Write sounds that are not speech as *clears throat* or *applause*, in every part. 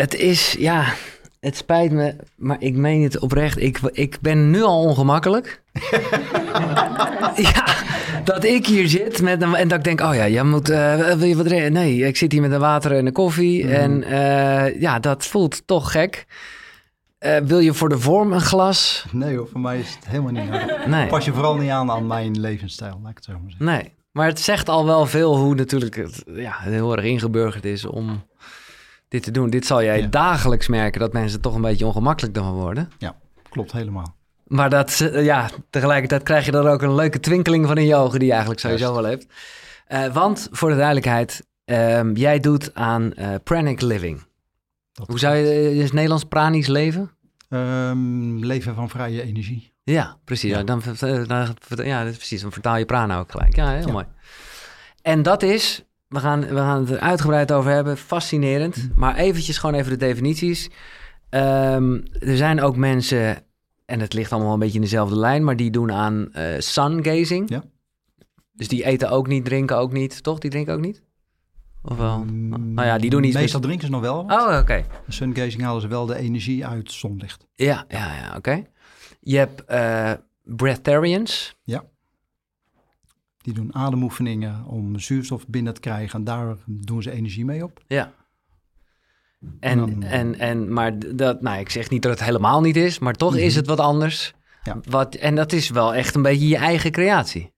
Het is, ja, het spijt me, maar ik meen het oprecht. Ik, ik ben nu al ongemakkelijk. *laughs* ja, dat ik hier zit met een, en dat ik denk, oh ja, jij moet, eh, wil je wat drinken? Nee, ik zit hier met een water en een koffie. Mhm. En eh, ja, dat voelt toch gek. Eh, wil je voor de vorm een glas? Nee hoor, voor mij is het helemaal niet nodig. Nee. Pas je vooral niet aan aan mijn levensstijl, laat ik het zo maar zeggen. Nee, maar het zegt al wel veel hoe natuurlijk het ja, heel erg ingeburgerd is om dit te doen. Dit zal jij Ja. dagelijks merken dat mensen toch een beetje ongemakkelijk ervan worden. Klopt helemaal. Maar dat, eh, ja, tegelijkertijd krijg je er ook een leuke twinkeling van in je ogen die je eigenlijk sowieso wel hebt. Eh, want voor de duidelijkheid, ehm, jij doet aan eh, pranic living. Dat Hoe zou je is het Nederlands pranisch leven? Ehm, leven van vrije energie. Ja, precies. Ja. Ja. Dan, dan, ja, dat is precies. Dan vertaal je prana ook gelijk. Ja, heel Ja. mooi. En dat is, we gaan, we gaan het er uitgebreid over hebben, fascinerend. Mhm. Maar eventjes gewoon even de definities. Ehm, er zijn ook mensen, en het ligt allemaal een beetje in dezelfde lijn, maar die doen aan eh sungazing. Ja. Dus die eten ook niet, drinken ook niet, toch? Die drinken ook niet? Of wel? Mm, nou ja, die doen met- Meestal drinken ze nog wel. Oh, oké. Sungazing halen ze wel de energie uit zonlicht. Ja, ja, ja, oké. Je hebt eh breatharians. Die doen ademoefeningen om zuurstof binnen te krijgen. En daar doen ze energie mee op. Ja. En En, dan- en, en, maar dat, nou, ik zeg niet dat het helemaal niet is, maar toch is Mhm. het wat anders. Ja. Wat, en dat is wel echt een beetje je eigen creatie.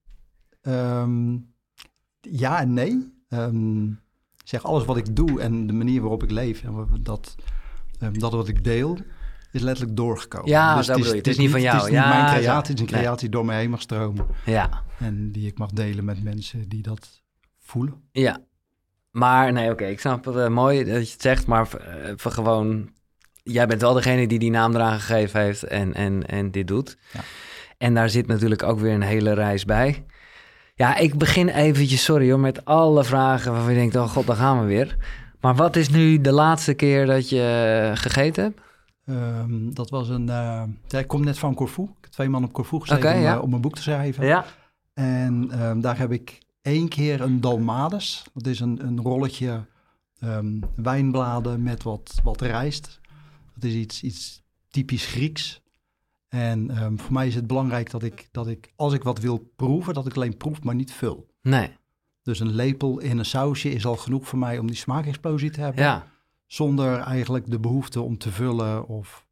Ehm, ja en nee. Ik zeg alles wat ik doe en de manier waarop ik leef en dat, ehm, dat wat ik deel, is letterlijk doorgekomen. Ja, dat bedoel je. Het is niet van jou. Het is niet mijn zo. creatie, het is een creatie die door mij heen mag stromen. Ja, En die ik mag delen met mensen die dat voelen. ja. Maar nee, oké, ik snap het eh, mooi dat je het zegt, maar eh, gewoon, jij bent wel degene die die naam eraan gegeven heeft en, en, en dit doet. Ja. En daar zit natuurlijk ook weer een hele reis bij. Ja, ik begin eventjes, sorry hoor, met alle vragen waarvan je denkt, oh god, daar gaan we weer. Maar wat is nu de laatste keer dat je eh, gegeten hebt? Ehm, dat was een... eh, ja, ik kom net van Corfu. Ik heb twee man op Corfu gezeten om, eh, om een boek te schrijven. Ja. En ehm, daar heb ik één keer een dalmades. Dat is een, een rolletje ehm, wijnbladen met wat, wat rijst. Dat is iets, iets typisch Grieks. En voor mij is het belangrijk dat ik, dat ik, als ik wat wil proeven, dat ik alleen proef, maar niet vul. Nee, Dus een lepel in een sausje is al genoeg voor mij om die smaakexplosie te hebben. ja. Zonder eigenlijk de behoefte om te vullen of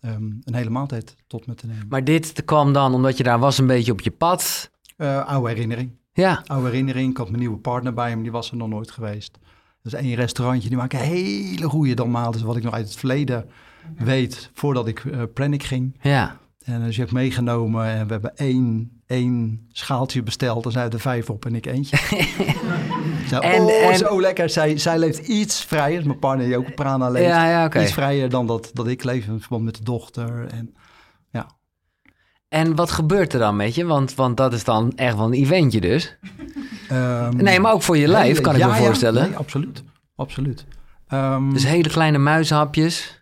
ehm, een hele maaltijd tot me te nemen. Maar dit kwam dan omdat je daar was een beetje op je pad. Eh, oude herinnering. Ja, oude herinnering. Ik had mijn nieuwe partner bij hem, die was er nog nooit geweest. Dus één restaurantje, die maken hele goede dalmades, wat ik nog uit het verleden weet, voordat ik Planic ging. ja. En dus je hebt meegenomen en we hebben één, één schaaltje besteld. Er zijn er vijf op en ik eentje. *laughs* En- oh, en- zo lekker. Zij, zij leeft iets vrijer, mijn partner die ook Prana leeft. Ja, ja. Iets vrijer dan dat, dat ik leef in verband met de dochter. En En wat gebeurt er dan met je? Want, want dat is dan echt wel een eventje dus. Ehm, Nee, maar ook voor je lijf, kan ik ja, me ja, voorstellen. nee, absoluut. Absoluut. Ehm, Dus hele kleine muizenhapjes.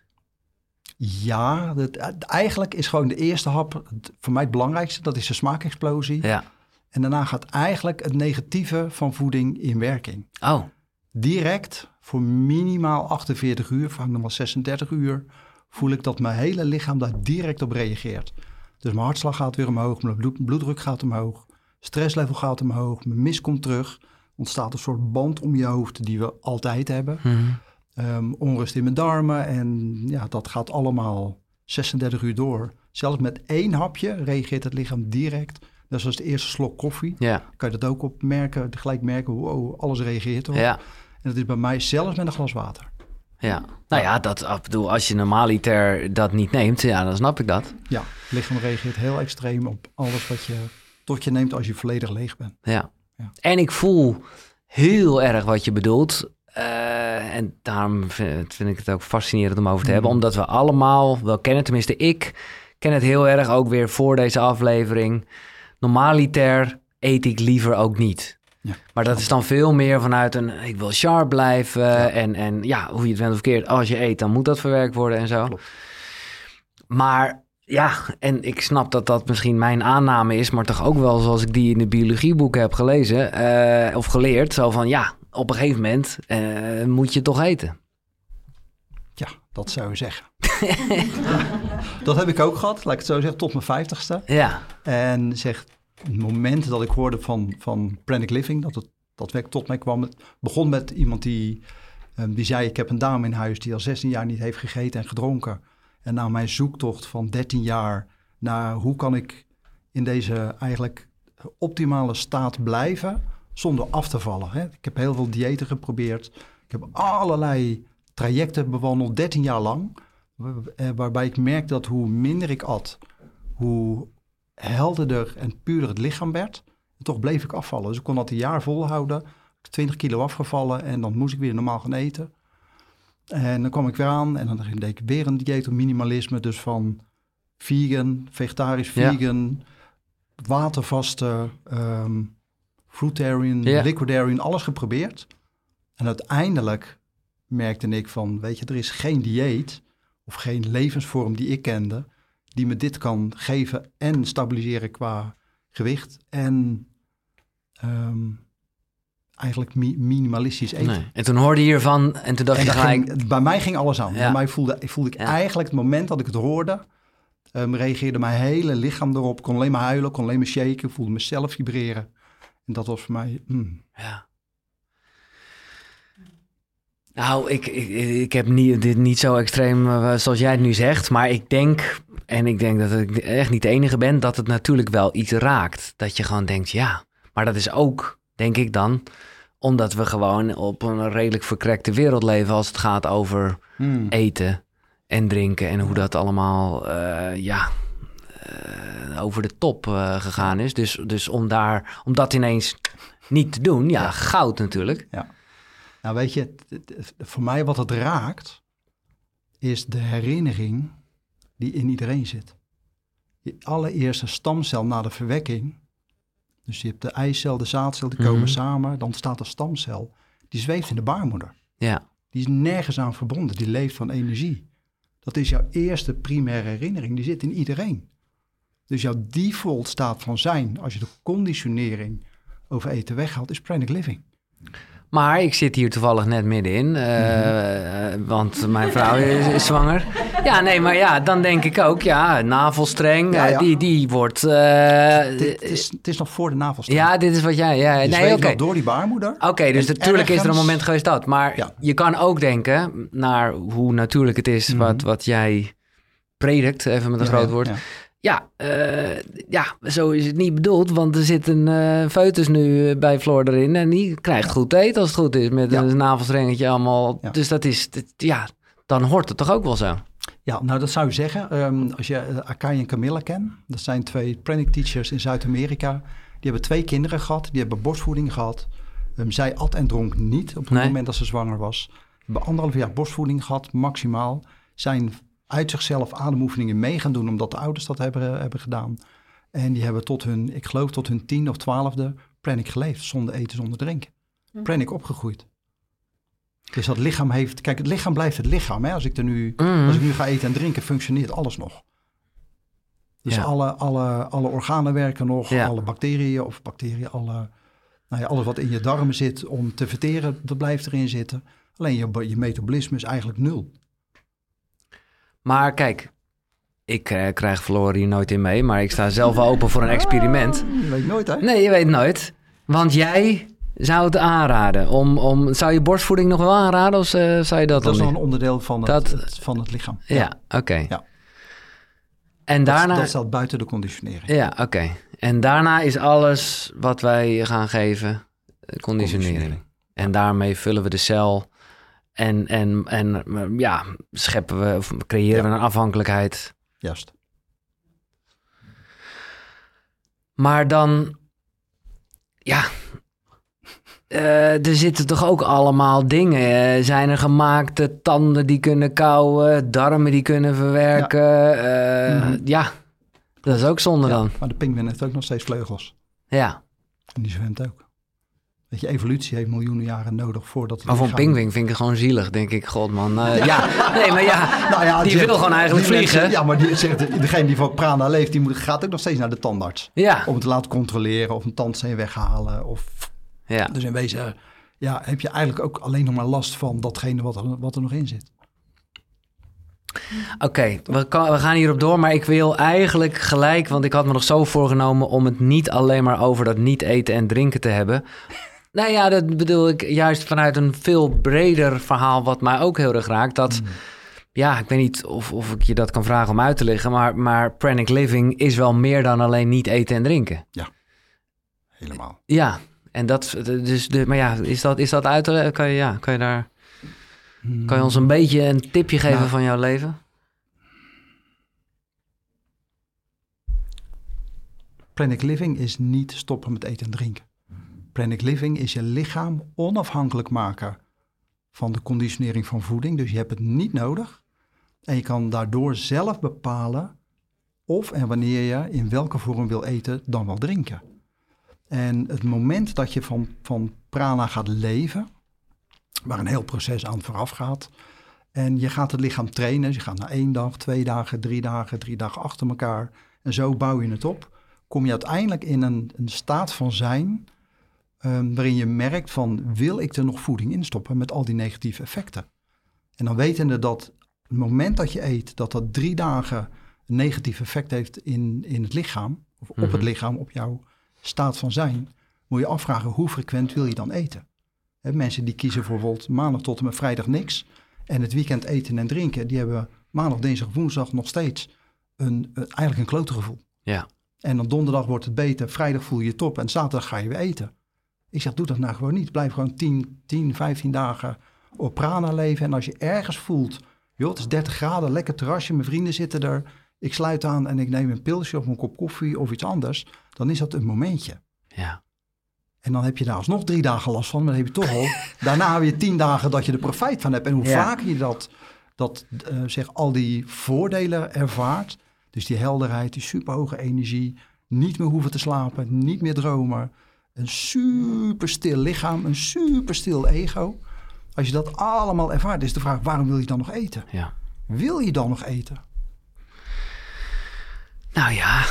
Ja, dat, eigenlijk is gewoon de eerste hap het- voor mij het belangrijkste. Dat is de smaakexplosie. Ja. En daarna gaat eigenlijk het negatieve van voeding in werking. Oh, Direct voor minimaal 48 uur, vaak nog wel 36 uur, voel ik dat mijn hele lichaam daar direct op reageert. Dus mijn hartslag gaat weer omhoog, mijn bloed, bloeddruk gaat omhoog, stresslevel gaat omhoog, mijn mis komt terug. Ontstaat een soort band om je hoofd die we altijd hebben. mhm. Ehm, onrust in mijn darmen en ja, dat gaat allemaal 36 uur door. Zelfs met één hapje reageert het lichaam direct. Net zoals de eerste slok koffie. ja. Kan je dat ook op merken, gelijk merken, wow, alles reageert erop. Ja. En dat is bij mij zelfs met een glas water. Ja. Nou ja, dat, ik bedoel, als je normaliter dat niet neemt, ja, dan snap ik dat. Ja, het lichaam reageert heel extreem op alles wat je tot je neemt als je volledig leeg bent. Ja. Ja. En ik voel heel erg wat je bedoelt. Eh, en daarom vind, vind ik het ook fascinerend om over te hebben. Mhm. Omdat we allemaal wel kennen, tenminste ik ken het heel erg ook weer voor deze aflevering. Normaliter eet ik liever ook niet. Ja. Maar dat is dan veel meer vanuit een, ik wil sharp blijven. En, en ja, hoe je het bent of verkeerd, als je eet, dan moet dat verwerkt worden en zo. Klopt. Maar ja, en ik snap dat dat misschien mijn aanname is, maar toch ook wel zoals ik die in de biologieboeken heb gelezen eh, of geleerd. Zo van ja, op een gegeven moment eh, moet je toch eten. Ja, dat zou je zeggen. *laughs* dat heb ik ook gehad, laat ik het zo zeggen, tot mijn vijftigste. Ja, En zeg, het moment dat ik hoorde van, van Pranic Living, dat het dat werk tot mij kwam, het begon met iemand die, ehm, die zei, ik heb een dame in huis die al 16 jaar niet heeft gegeten en gedronken. En na mijn zoektocht van 13 jaar naar hoe kan ik in deze eigenlijk optimale staat blijven zonder af te vallen. Hè? Ik heb heel veel diëten geprobeerd. Ik heb allerlei trajecten bewandeld, 13 jaar lang. Eh, Waarbij ik merkte dat hoe minder ik at, hoe helderder en puurder het lichaam werd. En toch bleef ik afvallen. Dus ik kon dat een jaar volhouden. 20 kilo afgevallen en dan moest ik weer normaal gaan eten. En dan kwam ik weer aan en dan deed ik weer een dieet op minimalisme. Dus van vegan, vegetarisch, Ja. vegan, ehm fruitarian, Ja. liquidarian, alles geprobeerd. En uiteindelijk merkte ik van, weet je, er is geen dieet of geen levensvorm die ik kende die me dit kan geven en stabiliseren qua gewicht en ehm, eigenlijk mi- minimalistisch eten. nee. En toen hoorde je hiervan en toen dacht En je daar gelijk... ging- bij mij ging alles aan. Ja. Bij mij voelde, voelde ik Ja. eigenlijk het moment dat ik het hoorde, ehm, reageerde mijn hele lichaam erop. Ik kon alleen maar huilen, kon alleen maar shaken, voelde mezelf vibreren. En dat was voor mij, mm, Ja. Nou, ik, ik, ik heb niet, dit niet zo extreem eh, zoals jij het nu zegt. Maar ik denk, en ik denk dat ik echt niet de enige ben, dat het natuurlijk wel iets raakt. Dat je gewoon denkt, ja. Maar dat is ook, denk ik dan, omdat we gewoon op een redelijk verkrekte wereld leven als het gaat over mm. eten en drinken. En hoe dat allemaal, eh, ja, eh, over de top eh, gegaan is. Dus, dus om, daar, om dat ineens niet te doen, ja, Ja. goud natuurlijk. Nou weet je, voor mij wat het raakt, is de herinnering die in iedereen zit. Je allereerste stamcel na de verwekking, dus je hebt de eicel, de zaadcel, die komen Mhm. samen, dan staat de stamcel, die zweeft in de baarmoeder. Ja, Die is nergens aan verbonden, die leeft van energie. Dat is jouw eerste primaire herinnering, die zit in iedereen. Dus jouw default staat van zijn, als je de conditionering over eten weghaalt, is pranic living. Maar ik zit hier toevallig net middenin, eh, eh, want mijn vrouw is, is zwanger. Ja, nee, maar ja, dan denk ik ook, ja, navelstreng, Ja, eh, ja. die, die wordt... eh, Het, het is, het is nog voor de navelstreng. ja, dit is wat jij... Ja, Je nee, oké. nog door die baarmoeder. Oké, dus natuurlijk is er een moment geweest dat. Maar Ja. je kan ook denken naar hoe natuurlijk het is Mhm. wat, wat jij predikt, even met een Ja, groot ja, woord. Ja. Eh, ja, zo is het niet bedoeld, want er zit een eh foetus nu eh, bij Floor erin en die krijgt goed te eten als het goed is, met Ja. een navelstrengetje allemaal. Ja. Dus dat is, ja, dan hoort het toch ook wel zo. Ja, nou dat zou je zeggen. ehm, als je uh, Akai en Camilla kent, dat zijn twee pranic teachers in Zuid-Amerika. Die hebben twee kinderen gehad, die hebben borstvoeding gehad. Ehm, zij at en dronk niet op het Nee. moment dat ze zwanger was. Hebben anderhalf jaar borstvoeding gehad, maximaal. Zijn uit zichzelf ademoefeningen mee gaan doen, omdat de ouders dat hebben, hebben gedaan. En die hebben tot hun, ik geloof tot hun tiende of twaalfde, pranic geleefd. Zonder eten, zonder drinken. Pranic opgegroeid. Dus dat lichaam heeft... Kijk, het lichaam blijft het lichaam. Hè? Als, ik er nu, Mhm. als ik nu ga eten en drinken, functioneert alles nog. Dus Ja. alle, alle, alle organen werken nog, Ja. alle bacteriën of bacteriën, alle, nou ja, alles wat in je darmen zit om te verteren, dat blijft erin zitten. Alleen je, je metabolisme is eigenlijk nul. Maar kijk, ik eh, krijg Floor hier nooit in mee, maar ik sta zelf wel open voor een experiment. Je weet nooit, hè? Nee, je weet nooit. Want jij zou het aanraden. Om, om, zou je borstvoeding nog wel aanraden of eh, zou je dat, dat is nog een onderdeel van het, Dat- het- van het lichaam. Ja, oké. Ja. En Dat, daarna... dat staat buiten de conditionering. Ja, oké. En daarna is alles wat wij gaan geven eh, conditionering. Conditionering. En daarmee vullen we de cel en, en, en eh, ja, scheppen we of creëren Ja. we een afhankelijkheid. Juist. Maar dan, ja, *laughs* eh, er zitten toch ook allemaal dingen. eh, zijn er gemaakte tanden die kunnen kauwen, darmen die kunnen verwerken. Ja, Mhm. ja dat is ook zonde Ja, dan. maar de pinguïn heeft ook nog steeds vleugels. Ja, En die zwemt ook. Weet je, evolutie heeft miljoenen jaren nodig voordat maar lichaam- pingwing vind ik gewoon zielig, denk ik. God man, eh, ja. nee, maar ja, *laughs* Nou ja, die zegt- wil gewoon eigenlijk mensen- vliegen. ja, maar die zegt, degene die van prana leeft, die moet, gaat ook nog steeds naar de tandarts. Ja, Om het te laten controleren of een tandsteen weghalen. Of, ja. dus in wezen ja, heb je eigenlijk ook alleen nog maar last van datgene wat er, wat er nog in zit. Oké, we gaan hierop door, maar ik wil eigenlijk gelijk, want ik had me nog zo voorgenomen om het niet alleen maar over dat niet eten en drinken te hebben. Nou ja, dat bedoel ik juist vanuit een veel breder verhaal, wat mij ook heel erg raakt. Dat, ja, ik weet niet of, of ik je dat kan vragen om uit te leggen, maar, maar pranic living is wel meer dan alleen niet eten en drinken. Helemaal. Ja, en dat, dus, de, maar ja, is dat, is dat uit te leggen? Kan je, ja, kan je daar, kan je ons een beetje een tipje geven Nou, van jouw leven? Planic living is niet stoppen met eten en drinken. Planic living is je lichaam onafhankelijk maken van de conditionering van voeding. Dus je hebt het niet nodig. En je kan daardoor zelf bepalen of en wanneer je in welke vorm wil eten dan wel drinken. En het moment dat je van, van prana gaat leven, waar een heel proces aan vooraf gaat. En je gaat het lichaam trainen. Dus je gaat na één dag, twee dagen, drie dagen, drie dagen achter elkaar. En zo bouw je het op. Kom je uiteindelijk in een, een staat van zijn. Ehm, waarin je merkt van wil ik er nog voeding in stoppen met al die negatieve effecten. En dan wetende dat het moment dat je eet, dat dat drie dagen een negatief effect heeft in, in het lichaam. Of op Mhm. het lichaam, op jouw staat van zijn. Moet je afvragen hoe frequent wil je dan eten. Mensen die kiezen voor bijvoorbeeld maandag tot en met vrijdag niks. En het weekend eten en drinken, die hebben maandag, dinsdag, woensdag nog steeds een, een, eigenlijk een klote gevoel. Ja. En dan donderdag wordt het beter, vrijdag voel je je top en zaterdag ga je weer eten. Ik zeg, doe dat nou gewoon niet. Blijf gewoon 10, 10 15 dagen op prana leven. En als je ergens voelt, joh, het is 30 graden, lekker terrasje, mijn vrienden zitten er. Ik sluit aan en ik neem een pilsje of een kop koffie of iets anders. Dan is dat een momentje. Ja. En dan heb je daar alsnog drie dagen last van. Maar dan heb je toch al *laughs* daarna weer tien dagen dat je er profijt van hebt. En hoe Ja. vaker je dat, dat eh, zeg, al die voordelen ervaart. Dus die helderheid, die superhoge energie. Niet meer hoeven te slapen, niet meer dromen. Een superstil lichaam, een superstil ego. Als je dat allemaal ervaart, is de vraag, waarom wil je dan nog eten? ja. Wil je dan nog eten? Nou ja,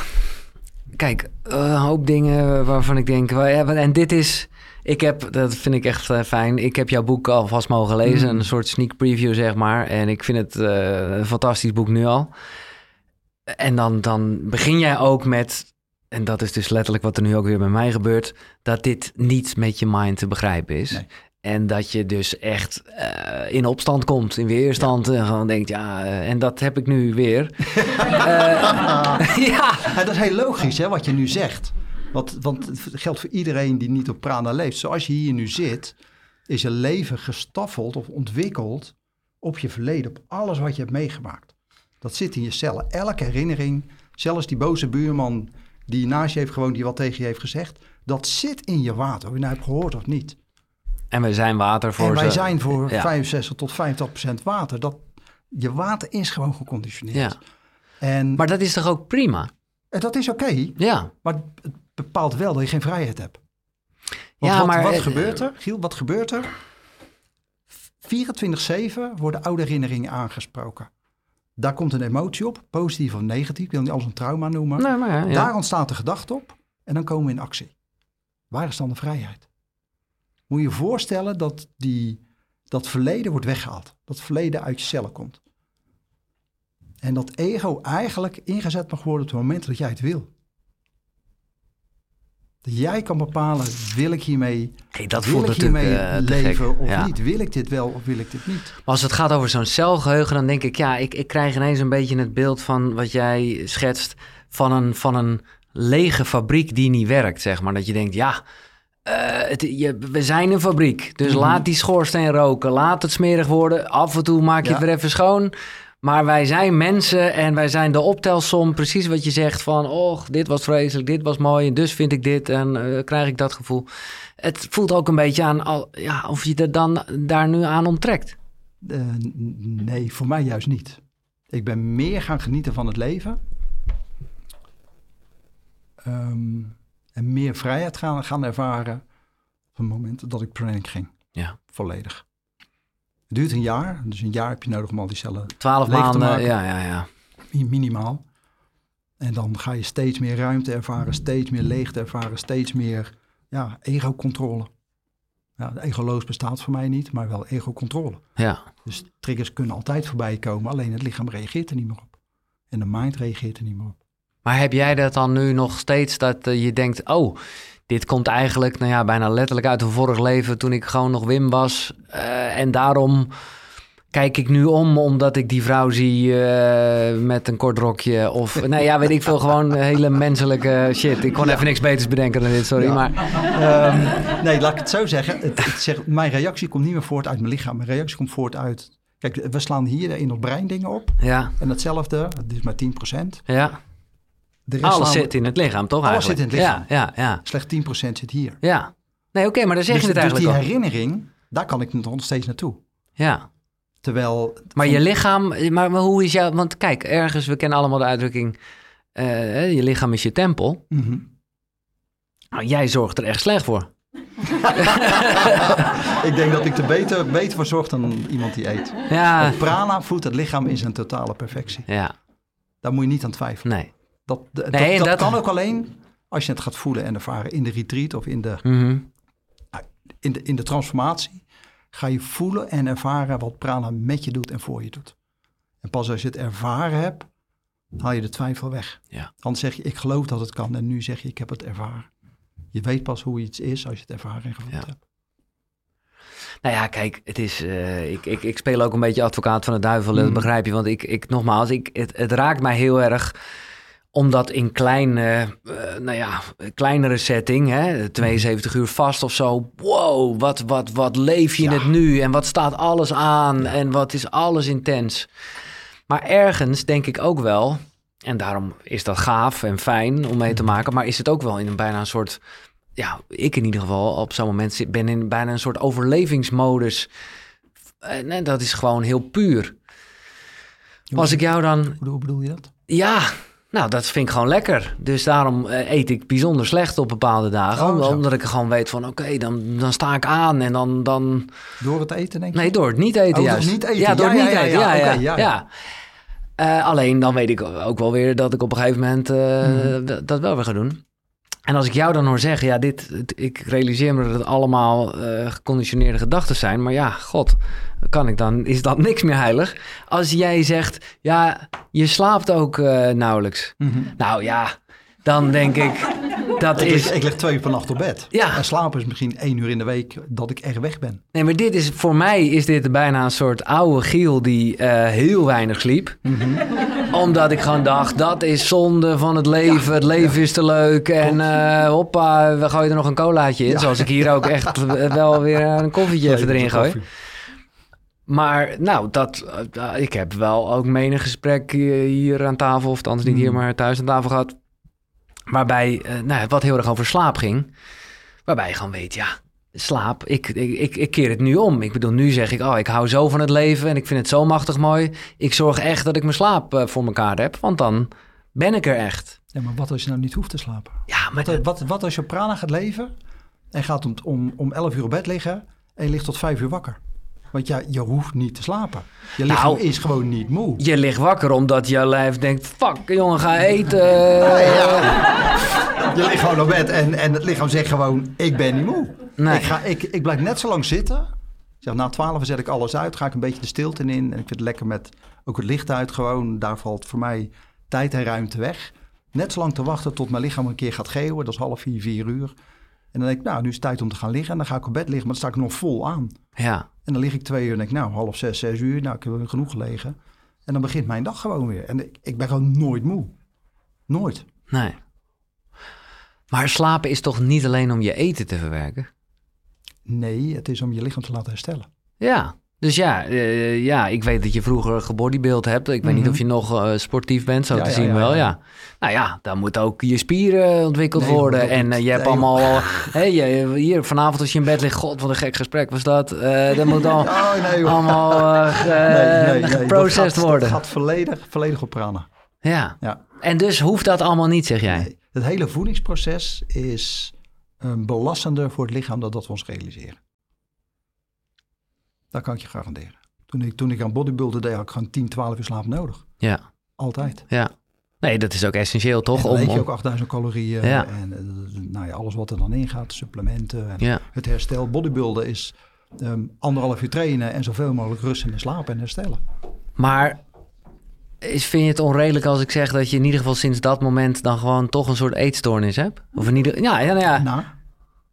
kijk, een hoop dingen waarvan ik denk, en dit is, ik heb, dat vind ik echt eh, fijn, ik heb jouw boek alvast mogen lezen, Mm. een soort sneak preview zeg maar, en ik vind het eh, een fantastisch boek nu al. En dan, dan begin jij ook met, en dat is dus letterlijk wat er nu ook weer bij mij gebeurt, dat dit niet met je mind te begrijpen is. Nee. En dat je dus echt eh, in opstand komt, in weerstand. En gewoon denkt, ja, eh, en dat heb ik nu weer. *laughs* Eh, *laughs* ja, Ja, dat is heel logisch hè, wat je nu zegt. Want, want het geldt voor iedereen die niet op prana leeft. Zoals je hier nu zit, is je leven gestaffeld of ontwikkeld op je verleden. Op alles wat je hebt meegemaakt. Dat zit in je cellen. Elke herinnering, zelfs die boze buurman die naast je heeft gewoond, die wat tegen je heeft gezegd. Dat zit in je water, of je nou hebt gehoord of niet. En we zijn water voor en wij ze. zijn voor Ja. 65 tot 50 procent water. Dat, je water is gewoon geconditioneerd. Ja. En, Maar dat is toch ook prima? en dat is oké. Ja. Maar het bepaalt wel dat je geen vrijheid hebt. Want Ja, wat, maar, wat eh, gebeurt er? Giel, wat gebeurt er? 24-7 worden oude herinneringen aangesproken. Daar komt een emotie op, positief of negatief. Ik wil niet alles een trauma noemen. Nee, maar ja, ja. Daar ontstaat de gedachte op en dan komen we in actie. Waar is dan de vrijheid? Moet je je voorstellen dat die, dat verleden wordt weggehaald. Dat verleden uit je cellen komt. En dat ego eigenlijk ingezet mag worden op het moment dat jij het wil. Dat jij kan bepalen, wil ik hiermee, Hey, dat wil ik hiermee eh, leven of Ja. niet? Wil ik dit wel of wil ik dit niet? Maar als het gaat over zo'n celgeheugen, dan denk ik, ja, ik, ik krijg ineens een beetje het beeld van wat jij schetst van een, van een lege fabriek die niet werkt, zeg maar. Dat je denkt, ja, eh, het, je, we zijn een fabriek, dus Mhm. laat die schoorsteen roken, laat het smerig worden. Af en toe maak je Ja. het weer even schoon. Maar wij zijn mensen en wij zijn de optelsom. Precies wat je zegt van, oh, dit was vreselijk, dit was mooi. En dus vind ik dit en eh, krijg ik dat gevoel. Het voelt ook een beetje aan al, ja, of je er dan daar nu aan onttrekt. Eh, nee, voor mij juist niet. Ik ben meer gaan genieten van het leven. Ehm, en meer vrijheid gaan, gaan ervaren op het moment dat ik training ging. Ja. Volledig. Het duurt een jaar, dus een jaar heb je nodig om al die cellen Twaalf te maanden, maken. ja, ja, ja. mi- minimaal. En dan ga je steeds meer ruimte ervaren, steeds meer leegte ervaren, steeds meer ja, ego-controle. Ja, egoloos bestaat voor mij niet, maar wel ego-controle. Ja. Dus triggers kunnen altijd voorbij komen, alleen het lichaam reageert er niet meer op. En de mind reageert er niet meer op. Maar heb jij dat dan nu nog steeds dat eh, je denkt, oh, dit komt eigenlijk, nou ja, bijna letterlijk uit een vorig leven toen ik gewoon nog Wim was. eh, en daarom kijk ik nu om omdat ik die vrouw zie eh, met een kort rokje. Of, *laughs* nou ja, weet ik veel, gewoon hele menselijke shit. Ik kon even niks beters bedenken dan dit, sorry. Ja. Maar Ehm, nee, laat ik het zo zeggen. Het, het zeg, mijn reactie komt niet meer voort uit mijn lichaam. Mijn reactie komt voort uit... Kijk, we slaan hier in ons brein dingen op. ja, En hetzelfde, dit is maar 10%. ja. De rest alles zit in het lichaam, toch Alles eigenlijk? zit in het lichaam. Ja, ja, ja. Slechts 10% zit hier. ja. Nee, oké, maar dan zeg dus, je het dus eigenlijk die al. herinnering, daar kan ik nog steeds naartoe. Ja. Terwijl... Maar je lichaam, maar, maar hoe is jouw... Want kijk, ergens, we kennen allemaal de uitdrukking... eh, hè, je lichaam is je tempel. Mhm. Nou, jij zorgt er echt slecht voor. *laughs* ik denk dat ik er beter, beter voor zorg dan iemand die eet. Ja, Want prana voedt het lichaam in zijn totale perfectie. ja, Daar moet je niet aan twijfelen. nee. Dat, dat, Nee, dat, dat- kan ook alleen als je het gaat voelen en ervaren in de retreat of in de, Mhm. in de, in de transformatie. Ga je voelen en ervaren wat prana met je doet en voor je doet. En pas als je het ervaren hebt, haal je de twijfel weg. Ja. Anders zeg je, ik geloof dat het kan. En nu zeg je, ik heb het ervaren. Je weet pas hoe iets is als je het ervaren en gevoeld Ja. hebt. Nou ja, kijk, het is, eh, ik, ik, ik speel ook een beetje advocaat van de duivel, dat Mhm. begrijp je. Want ik, ik nogmaals, ik, het, het raakt mij heel erg omdat in kleine, eh, nou ja, kleinere setting, hè, 72 uur vast of zo. Wow, wat, wat, wat leef je in Ja. het nu en wat staat alles aan en wat is alles intens. Maar ergens denk ik ook wel, en daarom is dat gaaf en fijn om mee te maken, maar is het ook wel in een bijna een soort, ja, ik in ieder geval op zo'n moment zit, ben in bijna een soort overlevingsmodus. En, dat is gewoon heel puur. Als ik jou dan hoe bedoel je dat? ja, nou, dat vind ik gewoon lekker. Dus daarom eh, eet ik bijzonder slecht op bepaalde dagen. Oh, omdat ik gewoon weet van, oké, dan, dan sta ik aan en dan... dan... Door het eten, denk je? Nee, door het niet eten Oh, juist. niet eten. Ja, door Ja, het niet ja, eten. ja, Ja, ja. Eh, alleen dan weet ik ook wel weer dat ik op een gegeven moment eh, Mhm. dat wel weer ga doen. En als ik jou dan hoor zeggen, ja, dit, ik realiseer me dat het allemaal eh, geconditioneerde gedachten zijn. Maar ja, god, kan ik dan, is dat *laughs* niks meer heilig? Als jij zegt, ja, je slaapt ook eh, nauwelijks. Mhm. Nou ja, dan denk ik, dat Ik, is... lig, ik lig twee uur per nacht op bed. Ja. En slapen is misschien één uur in de week dat ik echt weg ben. Nee, maar dit is, voor mij is dit bijna een soort oude Giel die eh, heel weinig sliep. Omdat ik gewoon dacht, dat is zonde van het leven. het leven is te leuk. En eh, hoppa, we gooien er nog een colaatje in. Zoals ik hier ook echt *laughs* wel weer een koffietje even erin gooi. Maar nou, dat, eh, ik heb wel ook menig gesprek hier, hier aan tafel, of anders niet hier, Hmm. maar thuis aan tafel gehad. Waarbij, eh, nou, wat heel erg over slaap ging. Waarbij je gewoon weet, ja, slaap, ik, ik, ik, ik keer het nu om. Ik bedoel, nu zeg ik, oh, ik hou zo van het leven en ik vind het zo machtig mooi. Ik zorg echt dat ik mijn slaap eh, voor elkaar heb, want dan ben ik er echt. Ja, maar wat als je nou niet hoeft te slapen? Ja, maar Wat, wat, wat als je prana gaat leven en gaat om, om, om 11 uur op bed liggen en je ligt tot 5 uur wakker? Want ja, je hoeft niet te slapen. Je lichaam Nou. is gewoon niet moe. je ligt wakker omdat je lijf denkt, fuck jongen, ga eten. Je ligt gewoon op bed en, en het lichaam zegt gewoon, ik ben niet moe. Nee. Ik, ga, ik, ik blijf net zo lang zitten. Zeg, na 12 zet ik alles uit, ga ik een beetje de stilte in. En ik vind het lekker met ook het licht uit gewoon. Daar valt voor mij tijd en ruimte weg. Net zo lang te wachten tot mijn lichaam een keer gaat geeuwen. Dat is half vier, vier uur. En dan denk ik, nou, nu is het tijd om te gaan liggen. En dan ga ik op bed liggen, maar dan sta ik nog vol aan. Ja, En dan lig ik twee uur en denk ik, nou, half zes, zes uur. Nou, ik heb genoeg gelegen. En dan begint mijn dag gewoon weer. En ik, ik ben gewoon nooit moe. Nooit. nee. Maar slapen is toch niet alleen om je eten te verwerken? Nee, het is om je lichaam te laten herstellen. Ja, dus ja, eh, ja, ik weet dat je vroeger gebodybuild hebt. Ik weet niet Mhm. of je nog eh, sportief bent, zo Ja, te ja, zien ja, wel, ja. Nou ja, dan moet ook je spieren ontwikkeld Nee, worden. En eh, je hebt nee, allemaal... *laughs* Hé, je- hier, vanavond als je in bed ligt... God, wat een gek gesprek was dat. Dat moet al, *laughs* Oh, nee, joh. allemaal geprocessed worden. Dat gaat volledig, volledig op prana. Ja. Ja. En dus hoeft dat allemaal niet, zeg jij? Het hele voedingsproces is belastender voor het lichaam dan dat we ons realiseren. Dat kan ik je garanderen. Toen ik, toen ik aan bodybuilden deed, had ik gewoon 10, 12 uur slaap nodig. Ja, Altijd. ja. Nee, dat is ook essentieel, toch? En dan Om, eet je ook 8000 calorieën. Ja. En eh, nou ja, alles wat er dan in gaat, supplementen. En Ja. Het herstel, bodybuilden is ehm, anderhalf uur trainen en zoveel mogelijk rusten en slapen en herstellen. Maar is, vind je het onredelijk als ik zeg dat je in ieder geval sinds dat moment dan gewoon toch een soort eetstoornis hebt? Of in ieder ja, ja, nou ja. Nou,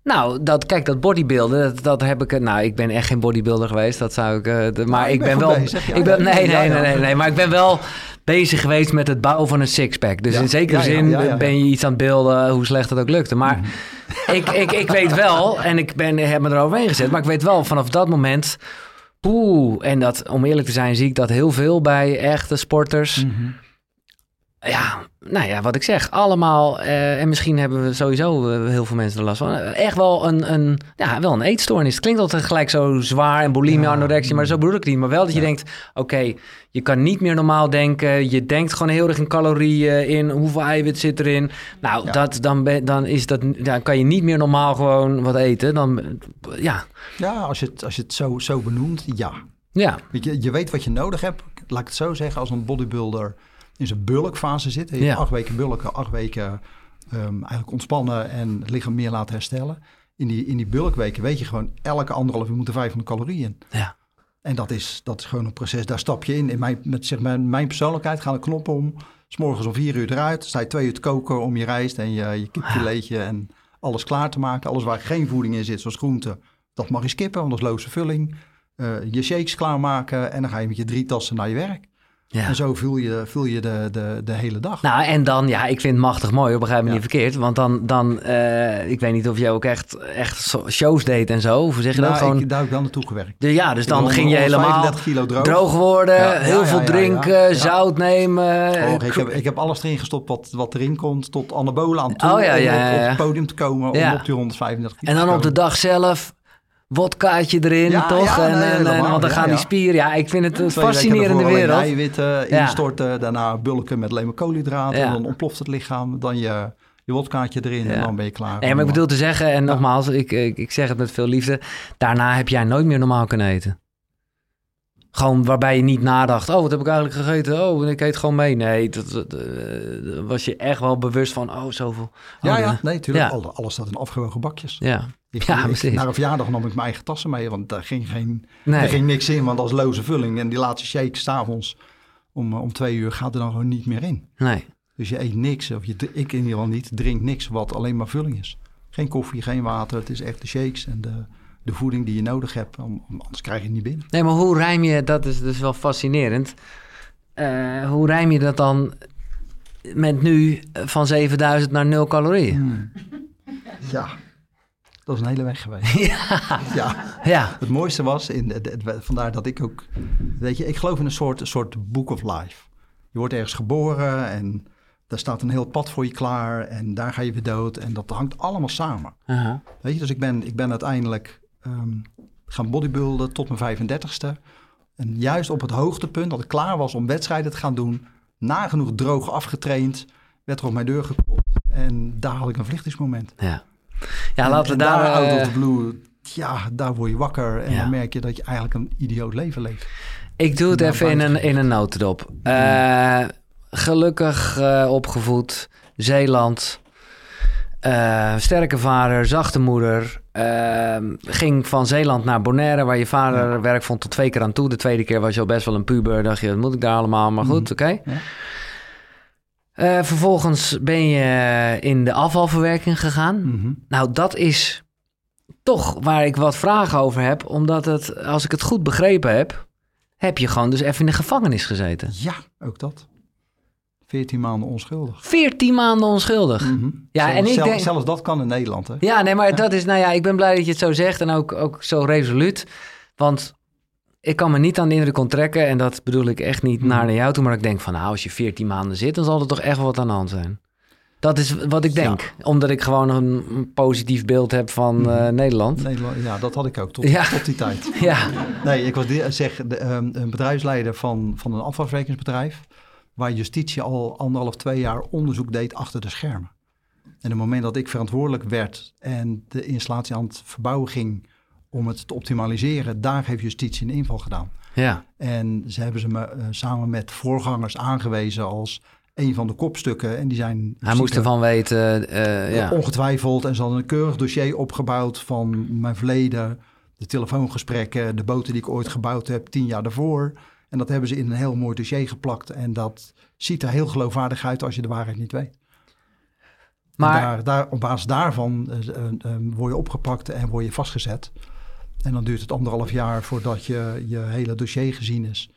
Nou, dat, kijk, dat bodybuilden, dat, dat heb ik... Nou, ik ben echt geen bodybuilder geweest, dat zou ik... eh, de- maar Nou, ik ben wel... bezig, ik ben, nee, nee, nee, nee, nee, maar ik ben wel bezig geweest met het bouwen van een sixpack. Dus Ja, in zekere ja, zin ja, ben je iets aan het beelden, hoe slecht het ook lukte. Maar ik, ik, ik weet wel, en ik ben, heb me eroverheen gezet, maar ik weet wel vanaf dat moment... Poeh, en dat, om eerlijk te zijn, zie ik dat heel veel bij echte sporters. mhm. Ja, nou ja, wat ik zeg, allemaal. eh, en misschien hebben we sowieso eh, heel veel mensen er last van. eh, echt wel een, een, ja, wel een eetstoornis. Het klinkt altijd gelijk zo zwaar en bulimie, Ja. anorexia, maar zo bedoel ik het niet. Maar wel dat je denkt, oké, je kan niet meer normaal denken. Je denkt gewoon heel erg in calorieën, in hoeveel eiwit zit erin. Nou, Ja. dat, dan, ben, dan, is dat, dan kan je niet meer normaal gewoon wat eten. Dan, ja, ja, als je het, als je het zo, zo benoemt, ja. ja, Weet je, je weet wat je nodig hebt. Laat ik het zo zeggen, als een bodybuilder in zijn bulkfase zit. Je Ja. hebt acht weken bulken, acht weken ehm, eigenlijk ontspannen en het lichaam meer laten herstellen. In die, in die bulkweken weet je gewoon elke anderhalf uur moeten 500 calorieën ja. En dat is, dat is gewoon een proces, daar stap je in. In mijn, met zeg maar, mijn persoonlijkheid gaan de knoppen om. S morgens om vier uur eruit, sta je twee uur te koken om je rijst en je, je kipfiletje en alles klaar te maken. Alles waar geen voeding in zit, zoals groenten, dat mag je skippen, want dat is loze vulling. Eh, je shakes klaarmaken en dan ga je met je drie tassen naar je werk. Ja. En zo vul je, vul je de, de, de hele dag. Nou, en dan, ja, ik vind het machtig mooi, hoor, begrijp me Ja. niet verkeerd. Want dan, dan eh, ik weet niet of je ook echt, echt shows deed en zo. Of zeg je dat? Nou, Gewoon, ik, daar heb ik wel naartoe gewerkt. de, ja, dus dan ging je helemaal 35 kilo droog. droog worden, Ja, heel veel drinken, zout nemen. Oh, ik, heb, ik heb alles erin gestopt wat, wat erin komt, tot anabolen aan toe. Oh, ja, ja, om op, op het podium te komen, om op die 135 kilo en dan op de dag zelf, wodkaatje erin, Ja, toch? ja, en, nee, en, en- helemaal, want dan ja, gaan die spieren. Ja, ik vind het een fascinerende wereld. eiwitten instorten, daarna bulken met alleen maar koolhydraten. En dan ontploft het lichaam, dan je, je wodkaartje erin Ja. en dan ben je klaar. Nee, maar ik bedoel te zeggen, en nogmaals, ik, ik, ik zeg het met veel liefde. Daarna heb jij nooit meer normaal kunnen eten. Gewoon waarbij je niet nadacht. Oh, wat heb ik eigenlijk gegeten? Oh, ik eet gewoon mee. Nee, dat, dat, eh, was je echt wel bewust van. Oh, zoveel. Ja, Oh, ja, nee, natuurlijk. Ja. Al- Alles staat in afgewogen bakjes. Ja, Ik, Ja, ik-. Naar een verjaardag nam ik mijn eigen tassen mee, want daar ging, geen, nee. er ging niks in, want dat is loze vulling. En die laatste shake s'avonds om, eh, om twee uur gaat er dan gewoon niet meer in. nee. Dus je eet niks, of je, ik in ieder geval niet, drink niks wat alleen maar vulling is. Geen koffie, geen water, het is echt de shakes en de, de voeding die je nodig hebt, om, om- anders krijg je het niet binnen. Nee, maar hoe rijm je, dat is dus wel fascinerend. Eh, hoe rijm je dat dan met nu van 7000 naar 0 calorieën? Ja, dat is een hele weg geweest. *laughs* Ja, ja, ja, het mooiste was, in, vandaar dat ik ook, weet je, ik geloof in een soort, een soort book of life. Je wordt ergens geboren en daar staat een heel pad voor je klaar en daar ga je weer dood en dat hangt allemaal samen. Weet je, dus ik ben, ik ben uiteindelijk ehm, gaan bodybuilden tot mijn 35ste. En juist op het hoogtepunt dat ik klaar was om wedstrijden te gaan doen, nagenoeg droog afgetraind, werd er op mijn deur geklopt. En daar had ik een vlichtingsmoment. ja. Ja, En- laten we daar... out eh, of the blue, ja, daar word je wakker. En Ja. dan merk je dat je eigenlijk een idioot leven leeft. Ik doe het naar even in een, in een notendop. Eh, gelukkig eh, opgevoed, Zeeland. Sterke vader, zachte moeder. Eh, ging van Zeeland naar Bonaire, waar je vader werk vond, tot twee keer aan toe. De tweede keer was je al best wel een puber. Dacht je, wat moet ik daar allemaal? Maar goed, oké. Ja. Eh, vervolgens ben je in de afvalverwerking gegaan. Mhm. Nou, dat is toch waar ik wat vragen over heb. Omdat het, als ik het goed begrepen heb, heb je gewoon dus even in de gevangenis gezeten. Ja, ook dat. 14 maanden onschuldig. 14 maanden onschuldig. Mhm. Ja, Zelfs- en ik zelf- denk- Zelfs dat kan in Nederland, hè? Ja, nee, maar dat is, nou ja, ik ben blij dat je het zo zegt en ook, ook zo resoluut. Want ik kan me niet aan de indruk onttrekken, en dat bedoel ik echt niet Mhm. naar jou toe, maar ik denk van, nou, als je 14 maanden zit, dan zal er toch echt wat aan de hand zijn. Dat is wat ik denk, omdat ik gewoon een, positief beeld heb van Mhm. eh, Nederland. Nederland. Ja, dat had ik ook tot, Ja. tot die tijd. *laughs* Ja, Nee, ik was zeg, de, ehm, een bedrijfsleider van, van een afvalverwerkingsbedrijf. Waar justitie al anderhalf, twee jaar onderzoek deed achter de schermen. En op het moment dat ik verantwoordelijk werd en de installatie aan het verbouwen ging om het te optimaliseren, daar heeft justitie een inval gedaan. ja, En ze hebben ze me eh, samen met voorgangers aangewezen als een van de kopstukken. En die zijn... Hij moest ervan weten, uh, ja. Ongetwijfeld. En ze hadden een keurig dossier opgebouwd van mijn verleden. De telefoongesprekken, de boten die ik ooit gebouwd heb tien jaar daarvoor. En dat hebben ze in een heel mooi dossier geplakt. En dat ziet er heel geloofwaardig uit als je de waarheid niet weet. Maar daar, daar, op basis daarvan uh, uh, word je opgepakt en word je vastgezet. En dan duurt het anderhalf jaar voordat je je hele dossier gezien is.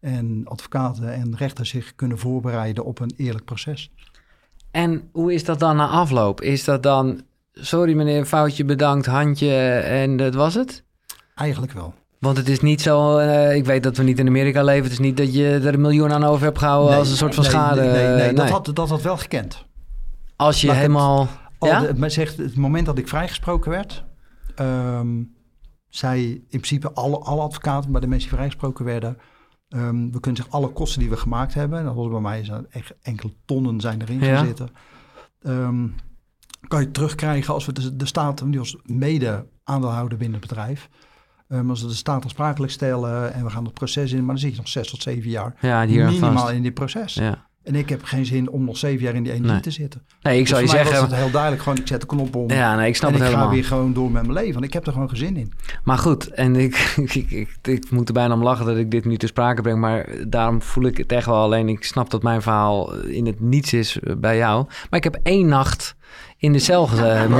En advocaten en rechters zich kunnen voorbereiden op een eerlijk proces. En hoe is dat dan na afloop? Is dat dan, sorry meneer, foutje bedankt, handje en dat was het? Eigenlijk wel. Want het is niet zo, uh, ik weet dat we niet in Amerika leven, het is niet dat je er een miljoen aan over hebt gehouden als een soort van nee, schade. Nee, nee, nee, Dat, had, dat had wel gekend. Als je helemaal... Het, ja? de, zegt, het moment dat ik vrijgesproken werd, um, zei in principe alle, alle advocaten, maar de mensen die vrijgesproken werden, um, we kunnen zeggen alle kosten die we gemaakt hebben, dat was bij mij echt enkele tonnen zijn erin ja. gaan zitten, um, kan je terugkrijgen als we de, de staat, die was mede aandeelhouder binnen het bedrijf, Um, als we de staat aansprakelijk stellen en we gaan het proces in, maar dan zit je nog zes tot zeven jaar ja, minimaal vast. in dit proces. Ja. En ik heb geen zin om nog zeven jaar in die energie nee. te zitten. Nee, ik zou dus je zeggen... was het heel duidelijk gewoon, ik zet de knop om. Ja, nee, ik snap en het ik helemaal. ga weer gewoon door met mijn leven, want ik heb er gewoon geen zin in. Maar goed, en *laughs* ik, ik, ik, ik, moet er bijna om lachen dat ik dit nu te sprake breng, maar daarom voel ik het echt wel. Alleen ik snap dat mijn verhaal in het niets is bij jou. Maar ik heb één nacht in de cel gezeten.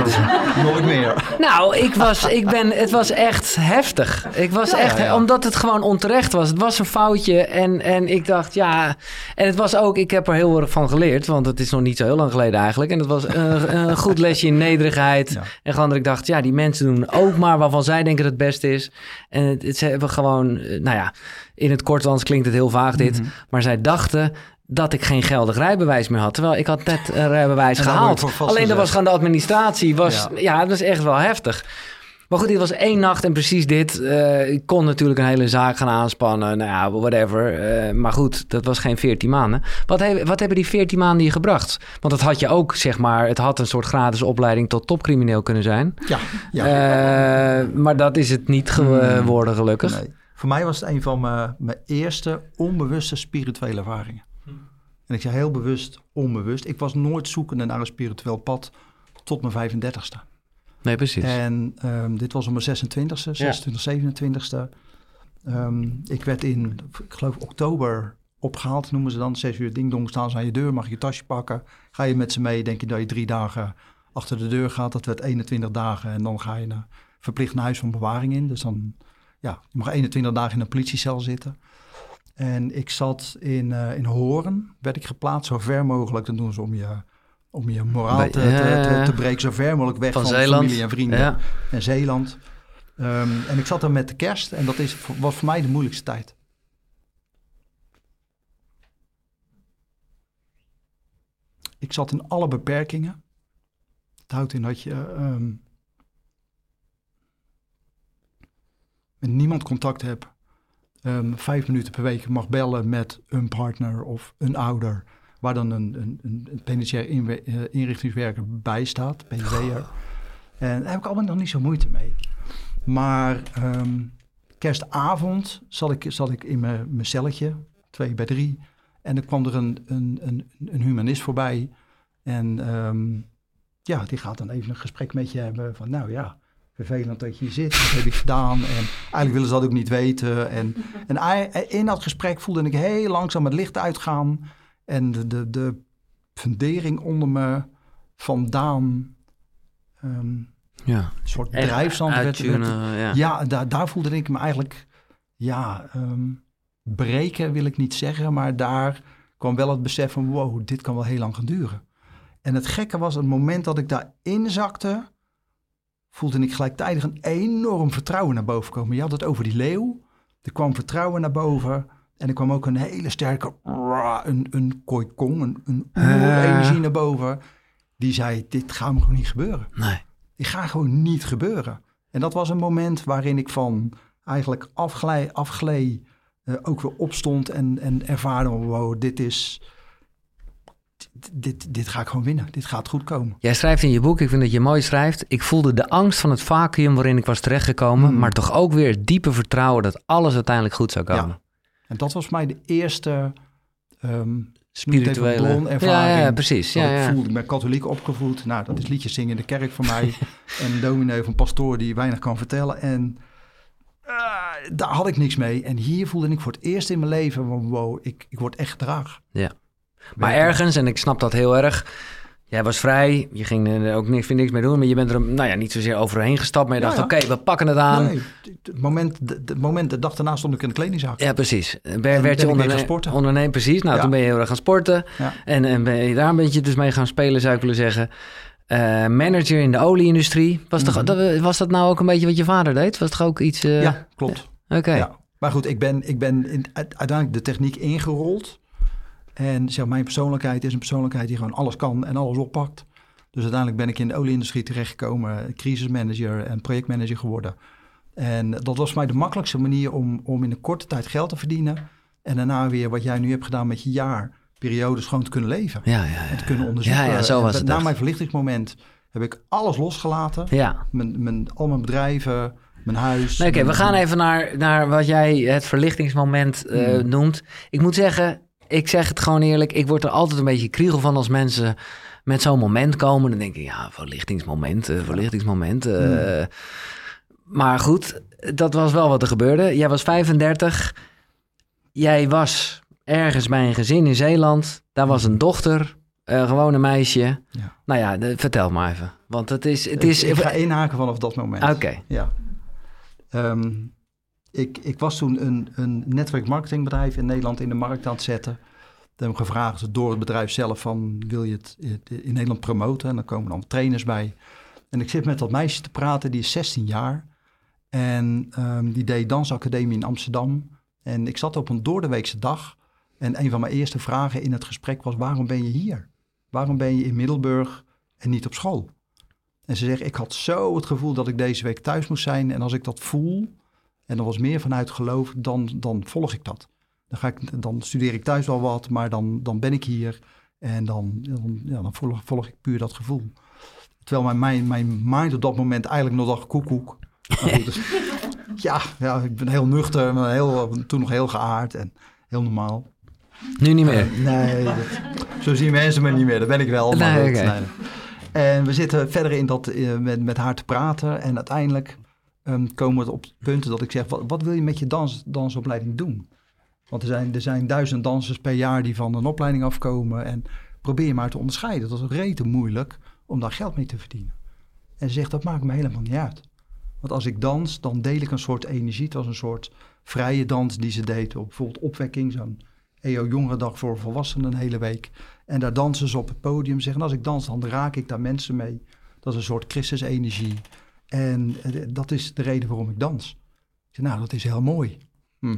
Nooit meer. Nou, ik was, ik ben, het was echt heftig. Ik was Ja, echt, ja, ja. omdat het gewoon onterecht was. Het was een foutje en, en ik dacht, ja... En het was ook, ik heb er heel erg van geleerd, want het is nog niet zo heel lang geleden eigenlijk. En het was een, een goed lesje in nederigheid. En gewoon dat ik dacht, ja, die mensen doen ook maar waarvan zij denken dat het beste is. En het, het, ze hebben gewoon, eh, nou ja, in het kort, anders klinkt het heel vaag dit. Mhm. Maar zij dachten dat ik geen geldig rijbewijs meer had. Terwijl ik had net een *laughs* rijbewijs En gehaald. Alleen dat was gewoon de administratie. Was, ja. Ja. het was echt wel heftig. Maar goed, dit was één nacht en precies dit. Eh, ik kon natuurlijk een hele zaak gaan aanspannen. Nou ja, whatever. Eh, maar goed, dat was geen 14 maanden. Wat, he- wat hebben die 14 maanden je gebracht? Want dat had je ook, zeg maar... Het had een soort gratis opleiding tot topcrimineel kunnen zijn. Ja, ja. Eh, maar dat is het niet geworden, gelukkig. Nee. Voor mij was het een van mijn, mijn eerste onbewuste spirituele ervaringen. En ik zeg heel bewust onbewust. Ik was nooit zoekende naar een spiritueel pad tot mijn 35ste. Nee, precies. En ehm, dit was op mijn 26ste, 26, 27ste. Ehm, ik werd in, ik geloof oktober opgehaald, noemen ze dan. Zes uur ding dong staan ze aan je deur, mag je je tasje pakken. Ga je met ze mee, denk je dat je drie dagen achter de deur gaat. Dat werd 21 dagen en dan ga je naar, verplicht naar huis van bewaring in. Dus dan, ja, je mag 21 dagen in een politiecel zitten. En ik zat in, eh in Hoorn, werd ik geplaatst, zo ver mogelijk. Dan doen ze om je, om je moraal Bij- te, te, ja, te, te breken, zo ver mogelijk weg Van van, Zeeland. familie en vrienden Ja. en Zeeland. Ehm, en ik zat daar met de kerst en dat is, was voor mij de moeilijkste tijd. Ik zat in alle beperkingen. Het houdt in dat je ehm, met niemand contact hebt. Ehm, vijf minuten per week mag bellen met een partner of een ouder. Waar dan een, een, een, penitentiair eh, inrichtingswerker bij staat, PVR. En daar heb ik allemaal nog niet zo moeite mee. Maar ehm, kerstavond zat ik, zat ik in mijn celletje, twee bij drie. En dan kwam er een, een, een, een humanist voorbij. En ehm, ja, die gaat dan even een gesprek met je hebben. Van nou ja, vervelend dat je hier zit. Wat heb je gedaan? En eigenlijk willen ze dat ook niet weten. En, en in dat gesprek voelde ik heel langzaam het licht uitgaan. En de, de, de fundering onder me vandaan... ehm, een Ja. soort Echt drijfzand werd, werd, uittunen, ja. ja, daar, daar voelde ik me eigenlijk, ja, ehm, breken wil ik niet zeggen, maar daar kwam wel het besef van, wow, dit kan wel heel lang gaan duren. En het gekke was, het moment dat ik daarin zakte, voelde ik gelijktijdig een enorm vertrouwen naar boven komen. Je had het over die leeuw, er kwam vertrouwen naar boven en er kwam ook een hele sterke, een, een koikong, een, een energie naar boven. Die zei, dit gaat me gewoon niet gebeuren Nee. die gaat gewoon niet gebeuren. En dat was een moment waarin ik van eigenlijk afglij, afglee, eh, ook weer opstond en, en ervaarde, wow, dit is, dit, dit, ga ik gewoon winnen. Dit gaat goed komen. Jij schrijft in je boek, ik vind dat je mooi schrijft. Ik voelde de angst van het vacuüm waarin ik was terechtgekomen, Hmm. maar toch ook weer het diepe vertrouwen dat alles uiteindelijk goed zou komen. En dat was mij de eerste ehm, spirituele... bronervaring. Ja, ja, precies. Ja, ja. Ik voelde, ik ben katholiek opgevoed. Nou, dat is liedjes zingen in de kerk voor mij. *laughs* en een dominee of een pastoor die weinig kan vertellen. En eh, daar had ik niks mee. En hier voelde ik voor het eerst in mijn leven... wow, ik, ik word echt gedragen. Ja. Maar ergens, en ik snap dat heel erg... Jij was vrij, je ging er ook niks, niks mee doen... maar je bent er nou ja, niet zozeer overheen gestapt... maar je dacht, ja. oké, we pakken het aan. Nee, het moment, de, de moment, de dag daarna stond ik in de kledingzaak. Ja, precies. Ben, En werd ben je onderne ondernemer, precies. Nou, Ja. toen ben je heel erg gaan sporten. En, en ben je daar een beetje dus mee gaan spelen, zou ik willen zeggen. Eh, manager in de olieindustrie. Was, Mhm. dat, was dat nou ook een beetje wat je vader deed? Was het toch ook iets... eh, Ja, klopt. Oké. Ja. Maar goed, ik ben, ik ben in, uite- uiteindelijk de techniek ingerold. En zeg, mijn persoonlijkheid is een persoonlijkheid die gewoon alles kan en alles oppakt. Dus uiteindelijk ben ik in de olieindustrie terechtgekomen, crisismanager en projectmanager geworden. En dat was voor mij de makkelijkste manier om, om in een korte tijd geld te verdienen. En daarna weer wat jij nu hebt gedaan met je jaarperiodes gewoon te kunnen leven. Ja, ja, ja. En te kunnen onderzoeken. Ja, ja, zo was En het Na mijn verlichtingsmoment heb ik alles losgelaten. Ja. Mijn, mijn, al mijn bedrijven, mijn huis. Nee, Oké, we gaan even naar, naar wat jij het verlichtingsmoment eh, Hmm. noemt. Ik moet zeggen, ik zeg het gewoon eerlijk, ik word er altijd een beetje kriegel van als mensen met zo'n moment komen. Dan denk ik, ja, verlichtingsmoment, eh, verlichtingsmoment. eh. Hmm. Maar goed, dat was wel wat er gebeurde. Jij was 35, jij was ergens bij een gezin in Zeeland. Daar was een dochter, eh, gewoon een meisje. Hmm. Ja. Nou ja, de- vertel maar even. Want het is... Het Ik- is ik, ga inhaken vanaf dat moment. Oké, Ja. Ehm, ik, ik was toen een, een netwerkmarketingbedrijf in Nederland in de markt aan het zetten. Ik heb gevraagd door het bedrijf zelf van wil je het in Nederland promoten? En dan komen dan trainers bij. En ik zit met dat meisje te praten, die is 16 jaar. En ehm, die deed dansacademie in Amsterdam. En ik zat op een doordeweekse dag. En een van mijn eerste vragen in het gesprek was, waarom ben je hier? Waarom ben je in Middelburg en niet op school? En ze zegt, ik had zo het gevoel dat ik deze week thuis moest zijn. En als ik dat voel, en dat was meer vanuit geloof, dan, dan volg ik dat. Dan, ga ik, dan studeer ik thuis wel wat, maar dan, dan ben ik hier. En dan, dan, ja, dan volg, volg ik puur dat gevoel. Terwijl mijn, mijn, mijn mind op dat moment eigenlijk nog dacht, koekoek. Goed, dus- *laughs* ja, ja, ik ben heel nuchter, maar heel, toen nog heel geaard en heel normaal. nu niet meer. Nee, dat- zo zien mensen me niet meer. Dat ben ik wel. Maar Nee, nee, nee. En we zitten verder in dat, eh, met, met haar te praten. En uiteindelijk ehm, komen we op het punt dat ik zeg... wat, wat wil je met je dans, dansopleiding doen? Want er zijn, er zijn duizend dansers per jaar die van een opleiding afkomen. En probeer je maar te onderscheiden. Dat is rete moeilijk om daar geld mee te verdienen. En ze zegt, dat maakt me helemaal niet uit. Want als ik dans, dan deel ik een soort energie. Het was een soort vrije dans die ze deed. Op bijvoorbeeld opwekking, zo'n EO Jongerendag voor volwassenen een hele week. En daar dansen ze op het podium. Zeggen, als ik dans, dan raak ik daar mensen mee. Dat is een soort Christusenergie. En eh, dat is de reden waarom ik dans. Ik zeg, nou, dat is heel mooi. Hm.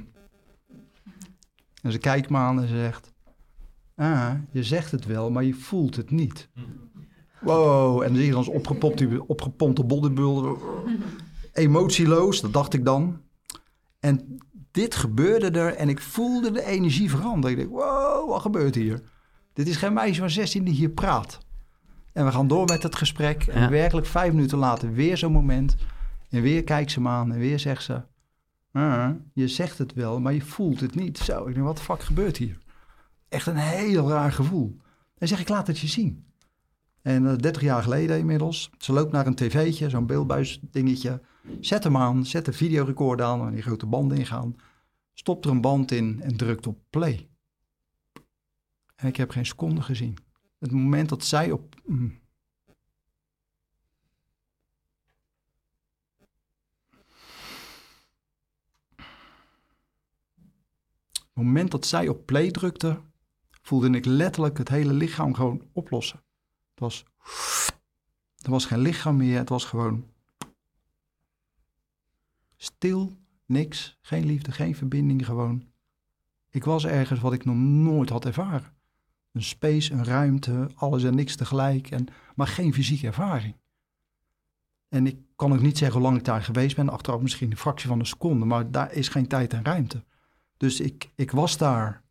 En ze kijkt me aan en ze zegt... Ah, je zegt het wel, maar je voelt het niet. Wow, en dan zie je ons opgepompte, opgepompte bodybuilder. Emotieloos, dat dacht ik dan. En dit gebeurde er en ik voelde de energie veranderen. Ik denk, wow, wat gebeurt hier? Dit is geen meisje van 16 die hier praat. En we gaan door met het gesprek. En werkelijk vijf minuten later weer zo'n moment. En weer kijkt ze me aan en weer zegt ze... "Ah, je zegt het wel, maar je voelt het niet. Zo, ik denk, wat de fuck gebeurt hier? Echt een heel raar gevoel. En zeg ik, laat het je zien. En eh, 30 jaar geleden inmiddels. Ze loopt naar een tv'tje, zo'n beeldbuisdingetje. Zet hem aan, zet de videorecorder aan en die grote banden ingaan. Stopt er een band in en drukt op play. En ik heb geen seconde gezien. Het moment dat zij op... mm. Het moment dat zij op play drukte, voelde ik letterlijk het hele lichaam gewoon oplossen. Het was... Er was geen lichaam meer, het was gewoon... Stil, niks, geen liefde, geen verbinding, gewoon... Ik was ergens wat ik nog nooit had ervaren. Een space, een ruimte, alles en niks tegelijk, en, maar geen fysieke ervaring. En ik kan ook niet zeggen hoe lang ik daar geweest ben, achteraf misschien een fractie van een seconde, maar daar is geen tijd en ruimte. Dus ik, ik was daar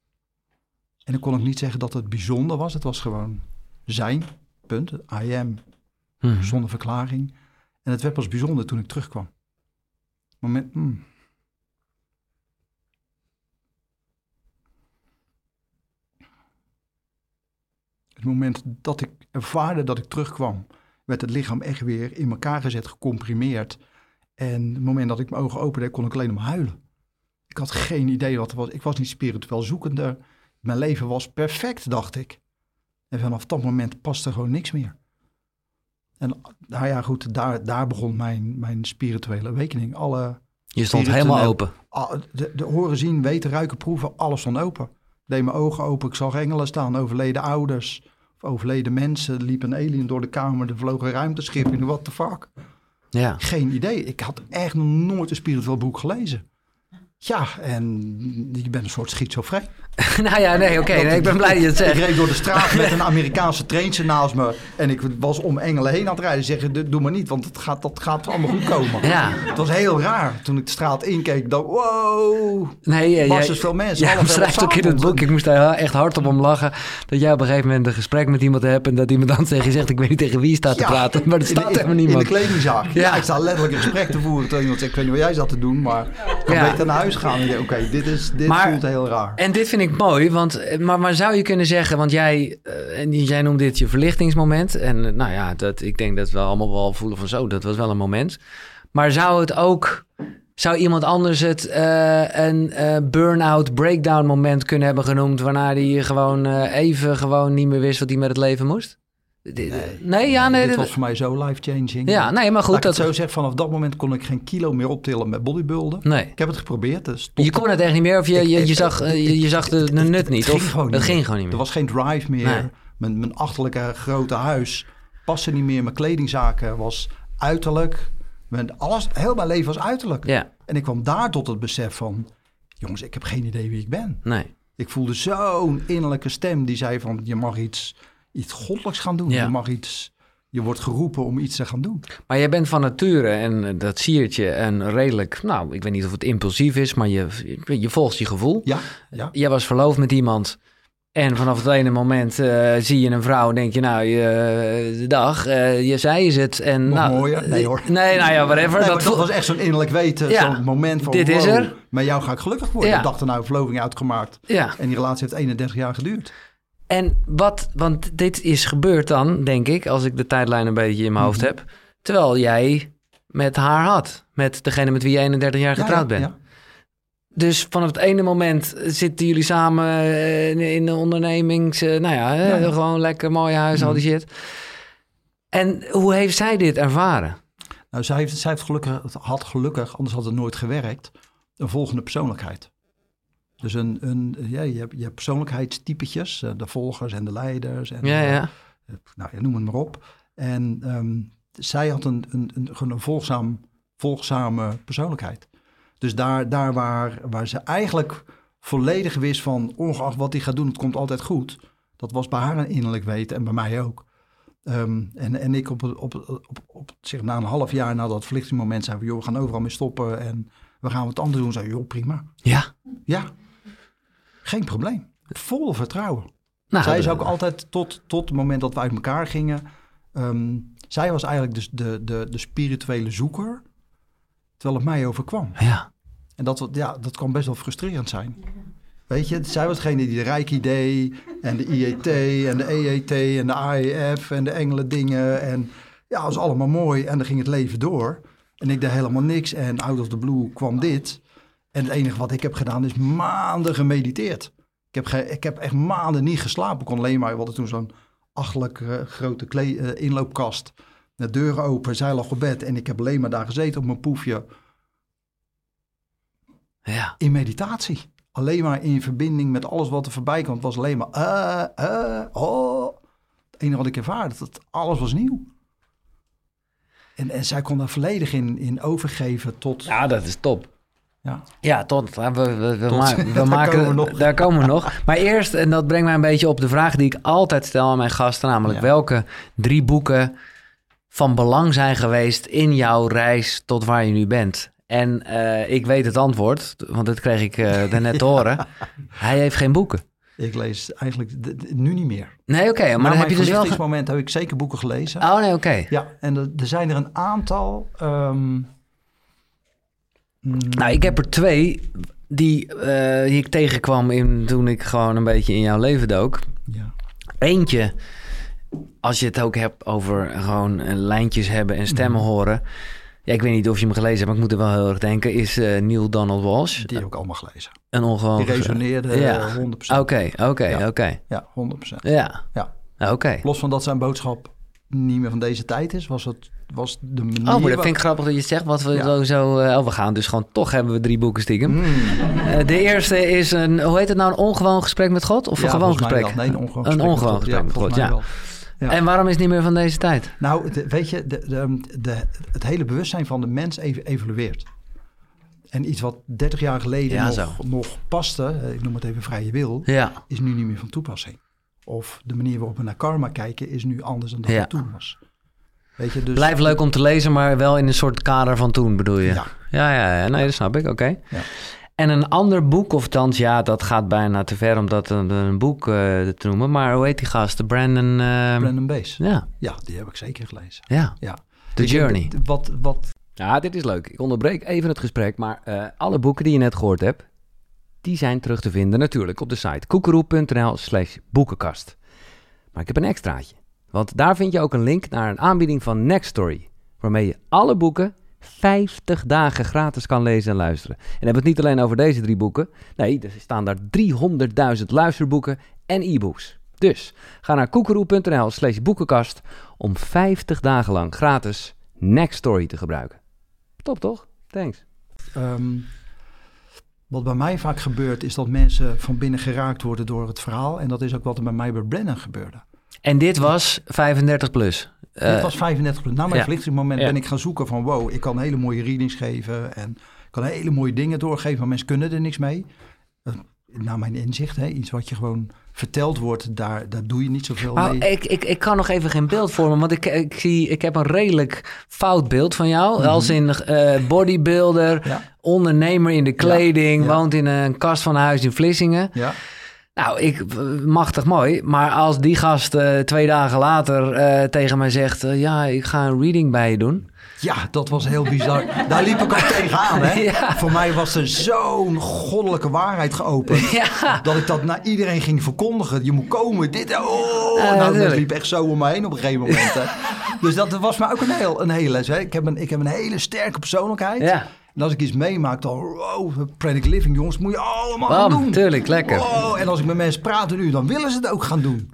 en ik kon ook niet zeggen dat het bijzonder was. Het was gewoon zijn, punt. I am, Mhm. zonder verklaring. En het werd pas bijzonder toen ik terugkwam. Moment, hmm. Het moment dat ik ervaarde dat ik terugkwam, werd het lichaam echt weer in elkaar gezet, gecomprimeerd. En het moment dat ik mijn ogen opende, kon ik alleen maar huilen. Ik had geen idee wat er was. Ik was niet spiritueel zoekende. Mijn leven was perfect, dacht ik. En vanaf dat moment paste gewoon niks meer. En nou ja, goed, daar, daar begon mijn, mijn spirituele awakening. Alle, Je stond helemaal open. al- de, de horen, zien, weten, ruiken, proeven, alles stond open. Deed mijn ogen open, ik zag engelen staan, overleden ouders, of overleden mensen. Er liep een alien door de kamer, er vloog een ruimteschip in, what the fuck. Ja. Geen idee, ik had echt nog nooit een spiritueel boek gelezen. Ja, en je bent een soort schizofreen. *laughs* nou ja, nee, oké. nee, ik ben blij dat je het *laughs* Ik zegt. reed door de straat met een *laughs* Amerikaanse traintje naast me. En ik was om engelen heen aan het rijden. Zeggen, "Doe- doe maar niet, want het gaat, dat gaat allemaal goed komen. Ja. Het was heel raar. Toen ik de straat inkeek, dacht wow. Nee, eh, Was dus veel mensen, beschrijft wel ook in het boek, ik moest daar echt hard op om lachen, dat jij op een gegeven moment een gesprek met iemand hebt en dat iemand dan tegen je zegt, ik weet niet tegen wie je staat te Ja, praten, maar er in staat in- helemaal In niemand. de kledingzaak. Ja. Ja. ik sta letterlijk een gesprek te voeren. Terwijl iemand zegt, ik weet niet wat jij zat te doen, maar ik kan Ja. beter naar huis gaan. Oké, dit, is, dit Maar- voelt heel raar. En dit vind ik mooi, want, eh, maar, maar zou je kunnen zeggen, want jij, eh, en jij noemt dit je verlichtingsmoment. En eh, nou ja, dat, ik denk dat we allemaal wel voelen van zo, dat was wel een moment. Maar zou het ook, zou iemand anders het een burn-out breakdown moment kunnen hebben genoemd, waarna hij gewoon even gewoon niet meer wist wat hij met het leven moest? Nee, nee ja, nee. dit was voor mij zo life-changing. ja, nee, maar goed. Laat ik Dat, zo zeggen, vanaf dat moment kon ik geen kilo meer optillen met bodybuilden. nee. Ik heb het geprobeerd, dus. Je kon het echt niet meer of je, je, zag, eh, je, je zag de, nut niet? Het ging of, gewoon niet het meer. ging gewoon niet meer. Er was geen drive meer. Nee. Mijn, mijn achterlijke grote huis paste niet meer. Mijn kledingzaken was uiterlijk. Mijn, alles, heel mijn leven was uiterlijk. Ja, En ik kwam daar tot het besef van... jongens, ik heb geen idee wie ik ben. nee. Ik voelde zo'n innerlijke stem die zei van... je mag iets, iets goddelijks gaan doen. Ja. Je mag iets... Je wordt geroepen om iets te gaan doen. Maar jij bent van nature, en eh, dat siert je, en redelijk, nou, ik weet niet of het impulsief is, maar je, je, volgt je gevoel. Ja, ja. Jij was verloofd met iemand en vanaf het ene moment eh, zie je een vrouw en denk je, nou, je, de dag, eh, je zei is het. En, Nog nou, mooier? Nee, hoor. Nee, nou ja, whatever. Nee, dat maar was echt zo'n innerlijk weten. Ja, Zo'n moment van... dit is er. Met jou ga ik gelukkig worden. Ja. Ik dacht er nou verloving uitgemaakt. ja. En die relatie heeft 31 jaar geduurd. En wat, want dit is gebeurd dan, denk ik, als ik de tijdlijn een beetje in mijn hoofd Mhm. heb, terwijl jij met haar had, met degene met wie je 31 jaar Ja, getrouwd bent. Dus vanaf het ene moment zitten jullie samen eh, in, de ondernemings... eh, nou ja, hè, Ja. Mhm. gewoon lekker mooi huis, al die shit. En hoe heeft zij dit ervaren? Nou, zij, heeft, zij heeft gelukkig, had gelukkig, anders had het nooit gewerkt, een volgende persoonlijkheid. Dus een, een, ja, je, hebt, je hebt persoonlijkheidstypetjes, eh, de volgers en de leiders. En, Ja, eh, ja. nou, ja, noem het maar op. En ehm, zij had een, een, een, een volgzaam, volgzame persoonlijkheid. Dus daar, daar waar, waar ze eigenlijk volledig wist van, ongeacht wat hij gaat doen, het komt altijd goed. Dat was bij haar een innerlijk weten en bij mij ook. Ehm, en, en ik op, op, op, op, zeg, na een half jaar na dat verlichtingsmoment zei van, joh, we gaan overal mee stoppen en we gaan wat anders doen. Zei, joh, prima. Ja. Ja, geen probleem. Vol vertrouwen. Nou, zij is ook altijd tot, tot het moment dat we uit elkaar gingen. ehm, zij was eigenlijk dus de, de, de spirituele zoeker. Terwijl het mij overkwam. Ja. En dat, ja, dat kan best wel frustrerend zijn. Weet je, zij was degene die de deed. En de IET en de EET en de AEF en de engelen dingen. En ja, dat was allemaal mooi. En dan ging het leven door. En ik deed helemaal niks. En out of the blue kwam dit. En het enige wat ik heb gedaan is maanden gemediteerd. Ik heb, ge- ik heb echt maanden niet geslapen. Ik kon alleen maar, we hadden toen zo'n achtelijk eh, grote eh, inloopkast. De deuren open, zij lag op bed. En ik heb alleen maar daar gezeten op mijn poefje Ja. in meditatie. Alleen maar in verbinding met alles wat er voorbij kwam. Het was alleen maar, oh. Het enige wat ik ervaarde, dat alles was nieuw. En, en zij kon daar volledig in, in overgeven tot... ja, dat is top. Ja. Ja, tot. We, we, we, Tot. ma- we *laughs* Daar maken, komen we nog. Daar komen we nog. Maar eerst, en dat brengt mij een beetje op de vraag die ik altijd stel aan mijn gasten. Namelijk, Ja. welke drie boeken van belang zijn geweest in jouw reis tot waar je nu bent? En eh, ik weet het antwoord, want dat kreeg ik eh *laughs* daarnet te horen. Hij heeft geen boeken. Ik lees eigenlijk nu niet meer. Nee, oké, maar dan heb je dus wel... ge- verlichtingsmoment heb ik zeker boeken gelezen. Oh, nee, oké. Ja, en er, er zijn er een aantal... ehm, Nou, ik heb er twee die, eh, die ik tegenkwam in, toen ik gewoon een beetje in jouw leven dook. ja. Eentje, als je het ook hebt over gewoon eh, lijntjes hebben en stemmen Mhm. horen. Ja, ik weet niet of je hem gelezen hebt, maar ik moet er wel heel erg denken. Is eh, Neil Donald Walsh. Die heb ik allemaal gelezen. Een ongewoon... Die resoneerde Ja. eh, 100%. Oké, oké, Ja. oké. Ja, 100%. Ja. Ja. Oké. Los van dat zijn boodschap niet meer van deze tijd is, was het was de manier... Oh, maar dat vind ik grappig dat je zegt. Wat we Ja. sowieso... eh, oh, we gaan dus gewoon... Toch hebben we drie boeken stiekem. Mm. Eh, de eerste is een... Hoe heet het nou? Een ongewoon gesprek met God? Of Ja, een gewoon gesprek? wel. Nee, een ongewoon gesprek. met ongewoon God. gesprek met volgens God, mij ja. Ja. En waarom is het niet meer van deze tijd? Nou, weet je, de, de, de, het hele bewustzijn van de mens even evolueert. En iets wat 30 jaar geleden Ja, nog, zo. nog paste, eh, ik noem het even vrije wil, Ja. is nu niet meer van toepassing. Of de manier waarop we naar karma kijken is nu anders dan dat het toen was. Weet je, dus... Blijft leuk om te lezen, maar wel in een soort kader van toen, bedoel je? Ja. Ja, ja, ja. Nee, dat snap ik. Oké. Ja. En een ander boek, of thans, ja, dat gaat bijna te ver om dat een, een boek eh, te noemen. Maar hoe heet die gast? De Brandon... eh, Brandon Bees. Ja, Ja, die heb ik zeker gelezen. ja. Ja. The Ik Journey. Wat, wat, Ja, dit is leuk. Ik onderbreek even het gesprek, maar eh, alle boeken die je net gehoord hebt, die zijn terug te vinden natuurlijk op de site koekeroe.nl slash boekenkast. Maar ik heb een extraatje, want daar vind je ook een link naar een aanbieding van Nextory, waarmee je alle boeken 50 dagen gratis kan lezen en luisteren. En dan hebben het niet alleen over deze drie boeken, nee, er staan daar 300.000 luisterboeken en e-books. Dus ga naar koekeroe.nl slash boekenkast om 50 dagen lang gratis Nextory te gebruiken. Top toch? Thanks. ehm, wat bij mij vaak gebeurt, is dat mensen van binnen geraakt worden door het verhaal. En dat is ook wat er bij mij bij Brennan gebeurde. En dit was 35 plus. Eh, Dit was 35 plus. Na mijn verlichtingsmoment Ja. ben ik gaan zoeken van... wow, ik kan hele mooie readings geven... en kan hele mooie dingen doorgeven... maar mensen kunnen er niks mee. Eh, Naar mijn inzicht, hè, iets wat je gewoon verteld wordt... daar, daar doe je niet zoveel mee. ik, ik, ik kan nog even geen beeld vormen, want ik, ik, zie, ik heb een redelijk fout beeld van jou. Mhm. Als in eh, bodybuilder, Ja, ondernemer in de kleding, ja. woont in een kast van een huis in Vlissingen. ja. Nou, ik, machtig mooi. Maar als die gast eh, twee dagen later eh, tegen mij zegt... eh, ja, ik ga een reading bij je doen. ja, dat was heel bizar. daar liep ik al *laughs* tegenaan. Hè. Ja. Voor mij was er zo'n goddelijke waarheid geopend... Ja, dat ik dat naar iedereen ging verkondigen. Je moet komen, dit, oh. Ja, nou, dat liep echt zo om me heen op een gegeven moment. Hè. *laughs* Dus dat was maar ook een, heel, een hele les. Hè. Ik, heb een, ik heb een hele sterke persoonlijkheid. ja. En als ik iets meemaak, dan, wow, Pranic Living, jongens, moet je allemaal gaan doen. tuurlijk, lekker. Wow, en als ik met mensen praat nu, dan willen ze het ook gaan doen.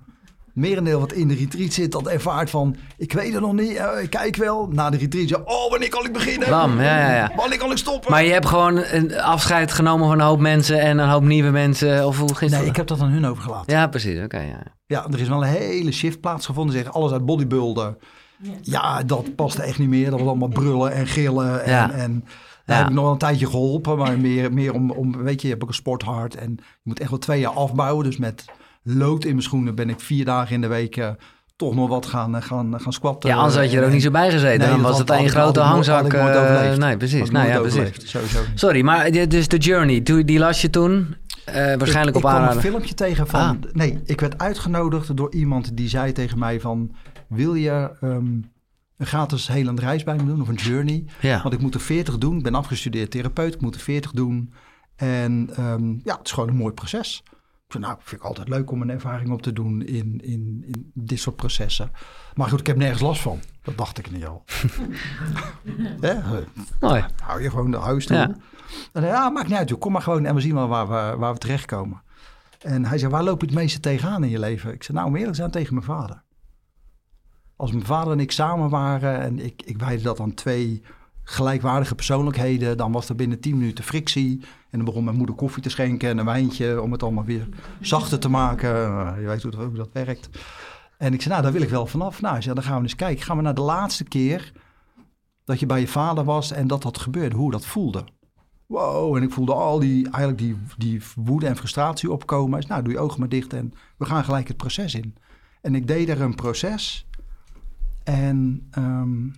Merendeel wat in de retreat zit, dat ervaart van, ik weet het nog niet, eh, ik kijk wel. Na de retreat, zeg, oh, wanneer kan ik beginnen? Bam, ja, ja, ja. Wanneer kan ik stoppen? Maar je hebt gewoon een afscheid genomen van een hoop mensen en een hoop nieuwe mensen. Of hoe ging nee, ik heb dat aan hun overgelaten. Ja, precies. Oké, ja. Ja, er is wel een hele shift plaatsgevonden. Zeg, alles uit bodybuilder. Ja, dat paste echt niet meer. Dat was allemaal brullen en gillen. En, Ja. en daar heb ik nog wel een tijdje geholpen. Maar meer, meer om, om, weet je, je hebt ook een sporthart. En je moet echt wel twee jaar afbouwen. Dus met lood in mijn schoenen ben ik vier dagen in de week eh, toch nog wat gaan, eh, gaan, gaan squatten. Ja, anders had je er ook niet zo bij gezeten. Nee, dan was het ik- grote hangzak. eh, nee, precies. Nou ja, precies. Sowieso. Sorry, maar dus de Journey, die las je toen waarschijnlijk ik, op ik kwam een filmpje tegen van... Ah. Nee, ik werd uitgenodigd door iemand die zei tegen mij van... Wil je ehm, een gratis helend reis bij me doen of een journey? Ja. Want ik moet er 40 doen. Ik ben afgestudeerd therapeut. Ik moet er 40 doen. En ehm, ja, het is gewoon een mooi proces. Nou, vind ik altijd leuk om een ervaring op te doen in, in, in dit soort processen. Maar goed, ik heb nergens last van. Dat dacht ik niet al. *laughs* Mooi. hou je gewoon de huis toe. Ja. En ja, maakt niet uit, joh. kom maar gewoon en we zien wel waar we, waar we terechtkomen. En hij zei, waar loop je het meeste tegenaan in je leven? Ik zei, nou, om eerlijk te zijn, tegen mijn vader. Als mijn vader en ik samen waren en ik, ik wijde dat aan twee gelijkwaardige persoonlijkheden, dan was er binnen tien minuten frictie. En dan begon mijn moeder koffie te schenken en een wijntje om het allemaal weer zachter te maken. Uh, je weet hoe dat, dat werkt. En ik zei, nou, daar wil ik wel vanaf. Nou, zei, dan gaan we eens kijken. Gaan we naar de laatste keer dat je bij je vader was en dat dat gebeurde, hoe dat voelde. Wow, en ik voelde al die, eigenlijk die, die woede en frustratie opkomen. Dus, nou, doe je ogen maar dicht en we gaan gelijk het proces in. En ik deed er een proces. En um,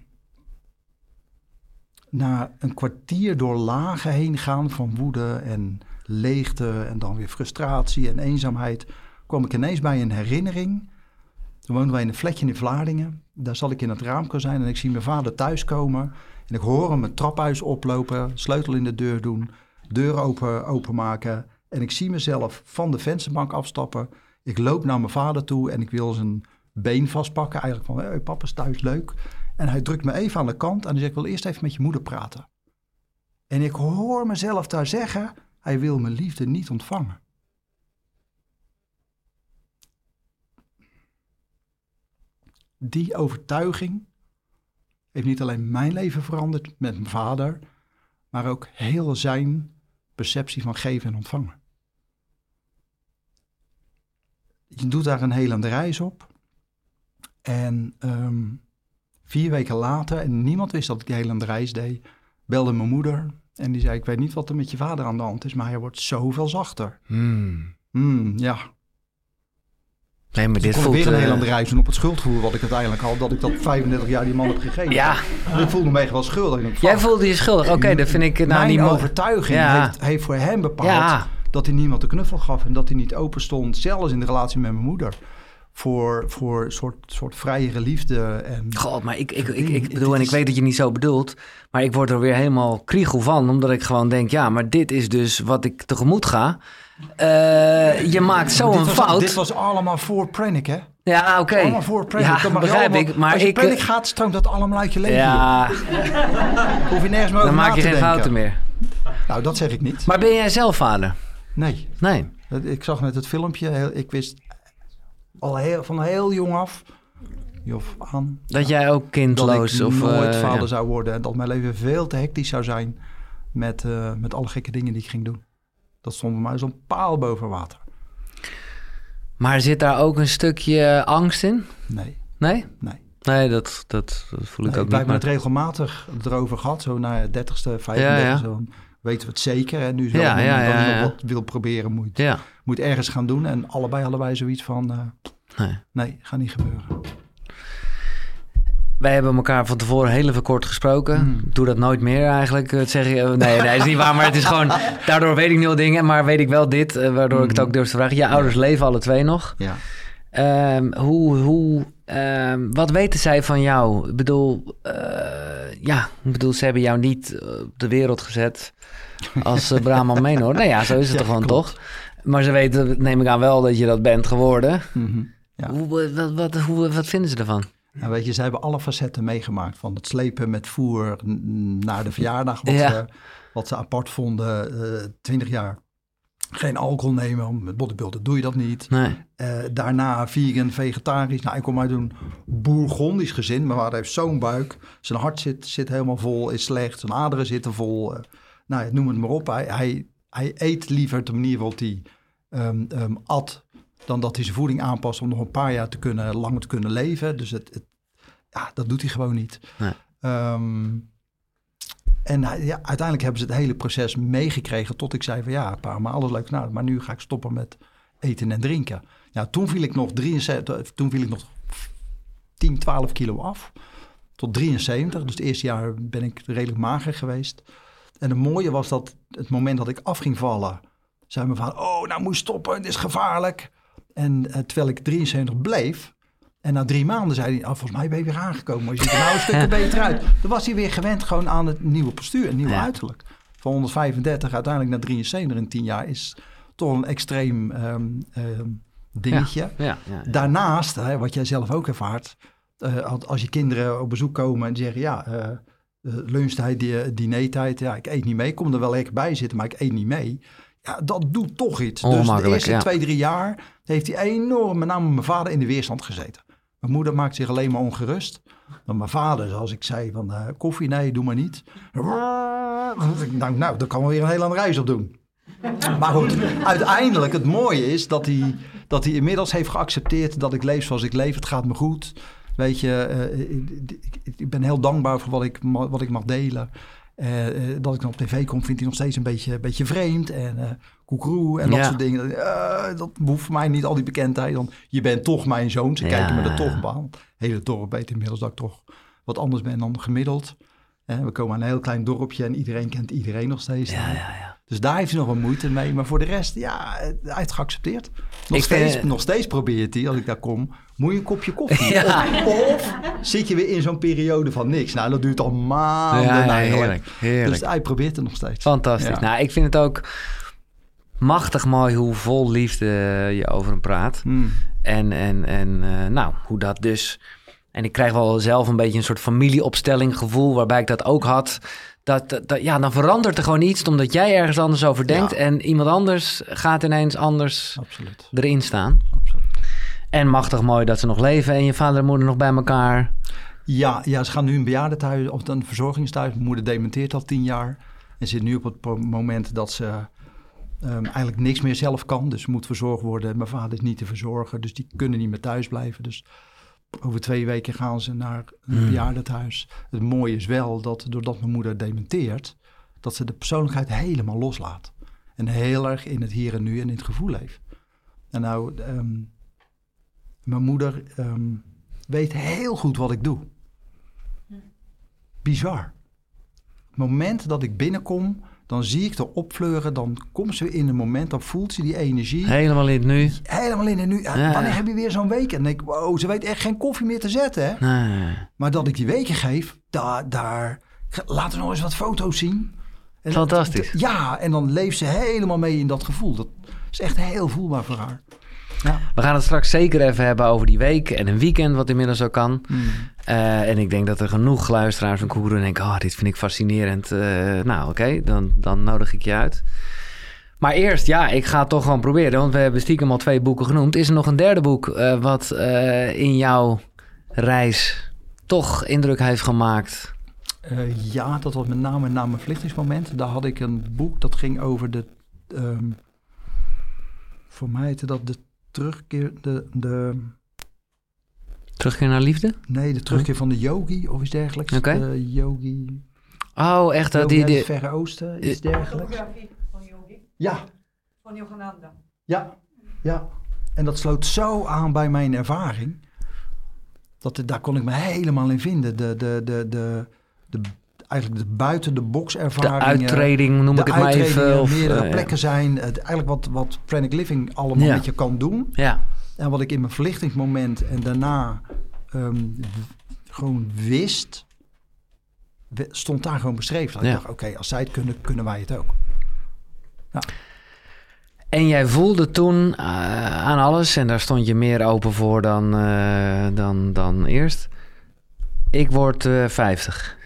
na een kwartier door lagen heen gaan van woede en leegte en dan weer frustratie en eenzaamheid, kwam ik ineens bij een herinnering. Toen woonden wij in een flatje in Vlaardingen. Daar zal ik in het raamkozijn en ik zie mijn vader thuiskomen. En ik hoor hem het traphuis oplopen, sleutel in de deur doen, deur open, openmaken. En ik zie mezelf van de vensterbank afstappen, Ik loop naar mijn vader toe en ik wil zijn been vastpakken. Eigenlijk van, hey, papa is thuis, leuk. En hij drukt me even aan de kant en hij zegt, ik wil eerst even met je moeder praten. En ik hoor mezelf daar zeggen, hij wil mijn liefde niet ontvangen. Die overtuiging heeft niet alleen mijn leven veranderd met mijn vader, maar ook heel zijn perceptie van geven en ontvangen. Je doet daar een hele reis op. En ehm, vier weken later, en niemand wist dat ik die hele reis deed, belde mijn moeder. En die zei, ik weet niet wat er met je vader aan de hand is, maar hij wordt zoveel zachter. Hmm. Hmm, ja, Nee, maar dus dit ik kon voelt... weer een eh, hele reis doen op het schuldgevoel wat ik uiteindelijk had, dat ik dat 35 jaar die man heb gegeven. Ja, Ik voelde me echt wel schuldig. Ik denk, jij voelde je schuldig. Oké, dat vind ik eh, nou Mijn niet mooi. overtuiging Ja. heeft, heeft voor hem bepaald Ja. dat hij niemand de knuffel gaf en dat hij niet open stond, zelfs in de relatie met mijn moeder, voor, voor een soort, soort vrijere liefde. En, God, maar ik, ik, ik, ik bedoel, en ik weet dat je niet zo bedoelt, maar ik word er weer helemaal kriegel van, omdat ik gewoon denk, ja, maar dit is dus wat ik tegemoet ga. Eh, je maakt zo dit een was, fout. Dit was allemaal voor Prank, hè? Ja, oké. Allemaal voor Prank. Ja, begrijp allemaal- ik. Maar als je ik, Prank eh, gaat, stroomt dat allemaal uit je leven. ja, Hoef je nergens meer dan maak je geen denken. fouten meer. Nou, dat zeg ik niet. Maar ben jij zelf vader? Nee. Nee. Ik zag net het filmpje. Ik wist al heel, van heel jong af, of aan, Dat jij ook kindloos ik of... nooit eh, vader ja. zou worden. En dat mijn leven veel te hectisch zou zijn met, eh, met alle gekke dingen die ik ging doen. Dat stond bij mij zo'n paal boven water. Maar zit daar ook een stukje angst in? Nee, Nee? nee. Nee, dat, dat, dat voel ik nee ook niet. hebben het Maar... regelmatig erover gehad. Zo na het 30ste, 35ste. Ja, ja. Zo, weten we het zeker. En nu zo Ja, wat wil proberen, moet, moet ergens gaan doen. En allebei allebei zoiets van, eh, nee. nee, gaat niet gebeuren. Wij hebben elkaar van tevoren heel even kort gesproken. Hmm. Doe dat nooit meer eigenlijk. Dat zeg je. Nee, nee, is niet waar. Maar het is gewoon. *laughs* Daardoor weet ik nul dingen. Maar weet ik wel dit. eh, waardoor ik het ook durf te vragen. Je ouders leven alle twee nog. Ja. Ehm, hoe, hoe, ehm, wat weten zij van jou? Ik bedoel, eh, ja, ik bedoel, ze hebben jou niet op de wereld gezet als uh, Brahman Menor. Nou ja, zo is het Ja, toch gewoon, klopt. toch? Maar ze weten, neem ik aan wel, dat je dat bent geworden. Mhm. Ja. Hoe, wat, wat, hoe, wat vinden ze ervan? Nou, weet je, ze hebben alle facetten meegemaakt. Van het slepen met voer naar de verjaardag. Wat, Ja. ze, wat ze apart vonden. Twintig jaar geen alcohol nemen. Met bodybuilden doe je dat niet. Nee. Eh, daarna vegan, vegetarisch. Nou, ik kom uit een Bourgondisch gezin. Mijn vader heeft zo'n buik. Zijn hart zit, zit helemaal vol, is slecht. Zijn aderen zitten vol. eh, nou, noem het maar op. Hij, hij, hij eet liever de manier waarop hij ehm, at... dan dat hij zijn voeding aanpast om nog een paar jaar te kunnen, langer te kunnen leven. Dus het, het, ja, dat doet hij gewoon niet. Nee. Ehm, en hij- ja, uiteindelijk hebben ze het hele proces meegekregen tot ik zei van ja, pa, maar alles leuk nou, maar nu ga ik stoppen met eten en drinken. Toen viel ik nog 73, toen viel ik nog 10, 12 kilo af tot 73. Dus het eerste jaar ben ik redelijk mager geweest. En het mooie was dat het moment dat ik af ging vallen, zei mijn vader, oh, nou moet je stoppen, het is gevaarlijk. En eh, terwijl ik 73 bleef, en na drie maanden zei hij, oh, volgens mij ben je weer aangekomen. Maar je ziet er nou een stukje *laughs* beter uit. Dan was hij weer gewend gewoon aan het nieuwe postuur, het nieuwe Ja. uiterlijk. Van 135 uiteindelijk naar 73 in 10 jaar is toch een extreem ehm, ehm, dingetje. Ja, ja. Daarnaast, hè, wat jij zelf ook ervaart, eh, als- je kinderen op bezoek komen en zeggen, ja, eh, lunchtijd, di- dinertijd, ja, ik eet niet mee. Ik kom er wel lekker bij zitten, maar ik eet niet mee. Ja, dat doet toch iets. Dus de eerste twee, drie jaar heeft hij enorm, met name mijn vader, in de weerstand gezeten. Mijn moeder maakt zich alleen maar ongerust. Maar mijn vader, zoals ik zei, van eh, koffie, nee, doe maar niet. Nou, nou, dan kan we weer een hele andere reis op doen. Maar goed, uiteindelijk het mooie is dat hij, dat hij inmiddels heeft geaccepteerd dat ik leef zoals ik leef. Het gaat me goed. Weet je, eh, ik, ik- ik ben heel dankbaar voor wat ik, wat ik mag delen. Eh, eh, dat ik dan op tv kom, vindt hij nog steeds een beetje, beetje vreemd. En eh koekeroe en dat Ja. soort dingen. Eh, dat hoeft voor mij niet al die bekendheid. Want je bent toch mijn zoon. Ze Ja, kijken me er toch aan. Hele dorp weet inmiddels dat ik toch wat anders ben dan gemiddeld. Eh, we komen aan een heel klein dorpje en iedereen kent iedereen nog steeds. Ja, ja, ja. Dus daar heeft hij nog wel moeite mee. Maar voor de rest, ja, hij heeft geaccepteerd. Nog, Ik steeds, nog steeds probeert hij, als ik daar kom, moet je een kopje koffie. Ja. Of, of zit je weer in zo'n periode van niks. Nou, dat duurt al maanden Ja, ja, eigenlijk. heerlijk, heerlijk. Dus hij probeert het nog steeds. Fantastisch. Nou, ik vind het ook. Machtig mooi hoe vol liefde je over hem praat. Hmm. En, en, en eh, nou, hoe dat dus... En ik krijg wel zelf een beetje een soort familieopstelling gevoel... waarbij ik dat ook had. Dat, dat, dat- ja, dan verandert er gewoon iets... omdat jij ergens anders over denkt... Ja. en iemand anders gaat ineens anders Absoluut. erin staan. Absoluut. En machtig mooi dat ze nog leven... en je vader en moeder nog bij elkaar. Ja, ja, ze gaan nu een bejaardentehuis of een verzorgingstehuis. Mijn moeder dementeert al tien jaar. En zit nu op het moment dat ze ehm, eigenlijk niks meer zelf kan. Dus moet verzorgd worden. Mijn vader is niet te verzorgen, dus die kunnen niet meer thuis blijven. Dus over twee weken gaan ze naar een Hmm. bejaardentehuis. Het mooie is wel dat doordat mijn moeder dementeert, dat ze de persoonlijkheid helemaal loslaat. En heel erg in het hier en nu en in het gevoel leeft. En nou, ehm, mijn moeder ehm, weet heel goed wat ik doe. Bizar. Het moment dat ik binnenkom, dan zie ik haar opvleuren. Dan komt ze in een moment, dan voelt ze die energie. Helemaal in het nu. Helemaal in en nu. Ja. Wanneer heb je weer zo'n week? En dan denk ik, wow, ze weet echt geen koffie meer te zetten. Hè? Nee. Maar dat ik die weken geef, daar, daar laten we nog eens wat foto's zien. En dat- Fantastisch. ja, en dan leeft ze helemaal mee in dat gevoel. Dat is echt heel voelbaar voor haar. Ja. We gaan het straks zeker even hebben over die week en een weekend, wat inmiddels ook kan. Eh, en ik denk dat er genoeg luisteraars van Koeren denken: oh, dit vind ik fascinerend. Eh, nou, oké, dan, dan nodig ik je uit. Maar eerst, ja, ik ga het toch gewoon proberen, want we hebben stiekem al twee boeken genoemd. Is er nog een derde boek eh, wat in jouw reis toch indruk heeft gemaakt? Ja, dat was met name na mijn vluchtingsmoment. Daar had ik een boek dat ging over de. ehm, voor mij heette dat de terugkeer. De, de, Terugkeer naar liefde? nee, de terugkeer van de yogi of iets dergelijks. Oké. De yogi. Oh, echt? Dat yogi die, uit die, het Verre Oosten, iets dergelijks. Fotografie van Yogi, Ja, van Yogananda. ja, ja. En dat sloot zo aan bij mijn ervaring. Dat, daar kon ik me helemaal in vinden. De, de, de, de, de, eigenlijk de buiten de box de ervaringen. uittreding, noem ik de het maar even. Of, meerdere eh, plekken zijn. Het, eigenlijk wat, wat Pranic Living allemaal Ja. met je kan doen. Ja, En wat ik in mijn verlichtingsmoment en daarna ehm, gewoon wist, stond daar gewoon beschreven. Dat Ja. Ik dacht, oké, als zij het kunnen, kunnen wij het ook. En jij voelde toen eh, aan alles, en daar stond je meer open voor dan, eh, dan, dan eerst. Ik word eh 50.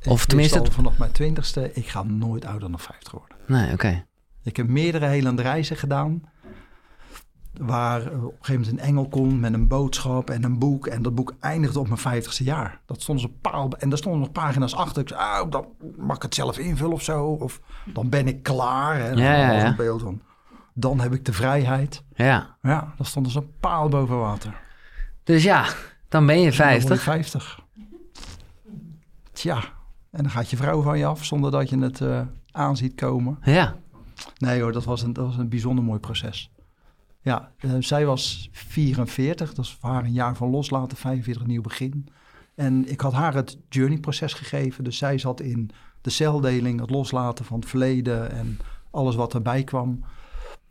Ik Of wist tenminste al vanaf mijn twintigste, ik ga nooit ouder dan 50 worden. Nee, oké. Ik heb meerdere helende reizen gedaan. Waar eh, op een gegeven moment een engel kon met een boodschap en een boek. En dat boek eindigde op mijn vijftigste jaar. Dat stond dus op paal. En daar stonden nog pagina's achter. Ik zei, ah, dan mag ik het zelf invullen of zo. Of dan ben ik klaar. Hè. Ja, ja, ja. Een beeld van. Dan heb ik de vrijheid. Ja. Ja, dat stond dus een paal boven water. Dus ja, dan ben je En dan word je 50. 50. Tja, en dan gaat je vrouw van je af zonder dat je het eh aan ziet komen. Ja. Nee hoor, dat was een, dat was een bijzonder mooi proces. Ja, eh, zij was 44, dat is voor haar een jaar van loslaten, 45 nieuw begin. En ik had haar het journey-proces gegeven, dus zij zat in de celdeling, het loslaten van het verleden en alles wat erbij kwam.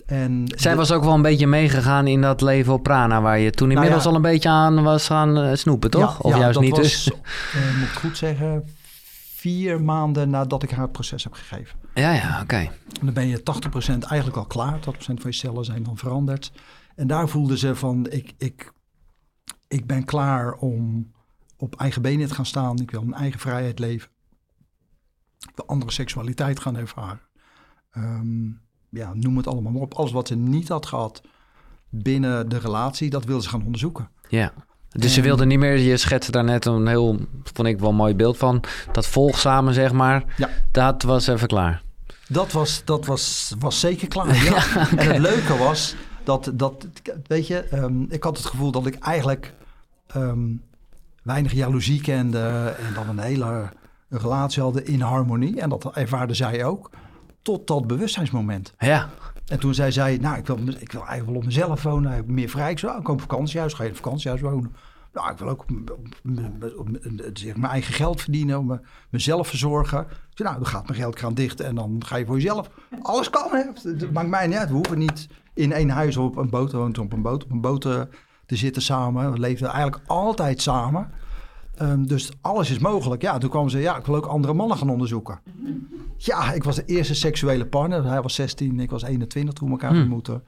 En Zij de- was ook wel een beetje meegegaan in dat leven op Prana, waar je toen inmiddels Nou ja. al een beetje aan was gaan eh, snoepen, toch? Ja, of ja, juist dat niet was, dus? eh, moet ik goed zeggen, vier maanden nadat ik haar het proces heb gegeven. Ja, ja, oké. Dan ben je 80% eigenlijk al klaar. 80% van je cellen zijn dan veranderd. En daar voelde ze van, ik, ik, ik ben klaar om op eigen benen te gaan staan. Ik wil een eigen vrijheid leven. Ik wil andere seksualiteit gaan ervaren. Ehm, ja, noem het allemaal maar op. Alles wat ze niet had gehad binnen de relatie, dat wil ze gaan onderzoeken. Ja. Dus ze En- wilde niet meer, je schetste daar net een heel, vond ik wel een mooi beeld van, dat volgzame zeg maar, Ja. dat was even klaar. Dat was, dat was, was zeker klaar. *laughs* Ja. En het leuke was dat, dat weet je, ehm, ik had het gevoel dat ik eigenlijk ehm, weinig jaloezie kende en dan een hele relatie hadden in harmonie. En dat ervaarde zij ook. Tot dat bewustzijnsmoment. Ja, En toen zei zij, nou, ik wil, ik wil eigenlijk wel op mezelf wonen. Meer vrij. Ik zei, nou, kom op vakantiehuis, ga je een vakantiehuis wonen. Nou, ik wil ook op, op- op- op- mijn eigen geld verdienen, me- mezelf verzorgen. Ik zei, nou, dan gaat mijn geld gaan dicht en dan ga je voor jezelf. Alles kan, hè. Het maakt mij niet uit. We hoeven niet in één huis op een boot, woont op een boot, op een boot eh, te zitten samen. We leefden eigenlijk altijd samen. Ehm, dus alles is mogelijk. Ja, toen kwamen ze, ja, ik wil ook andere mannen gaan onderzoeken. Ja, ik was de eerste seksuele partner. Hij was 16, ik was 21 toen we elkaar Hmm. ontmoetten.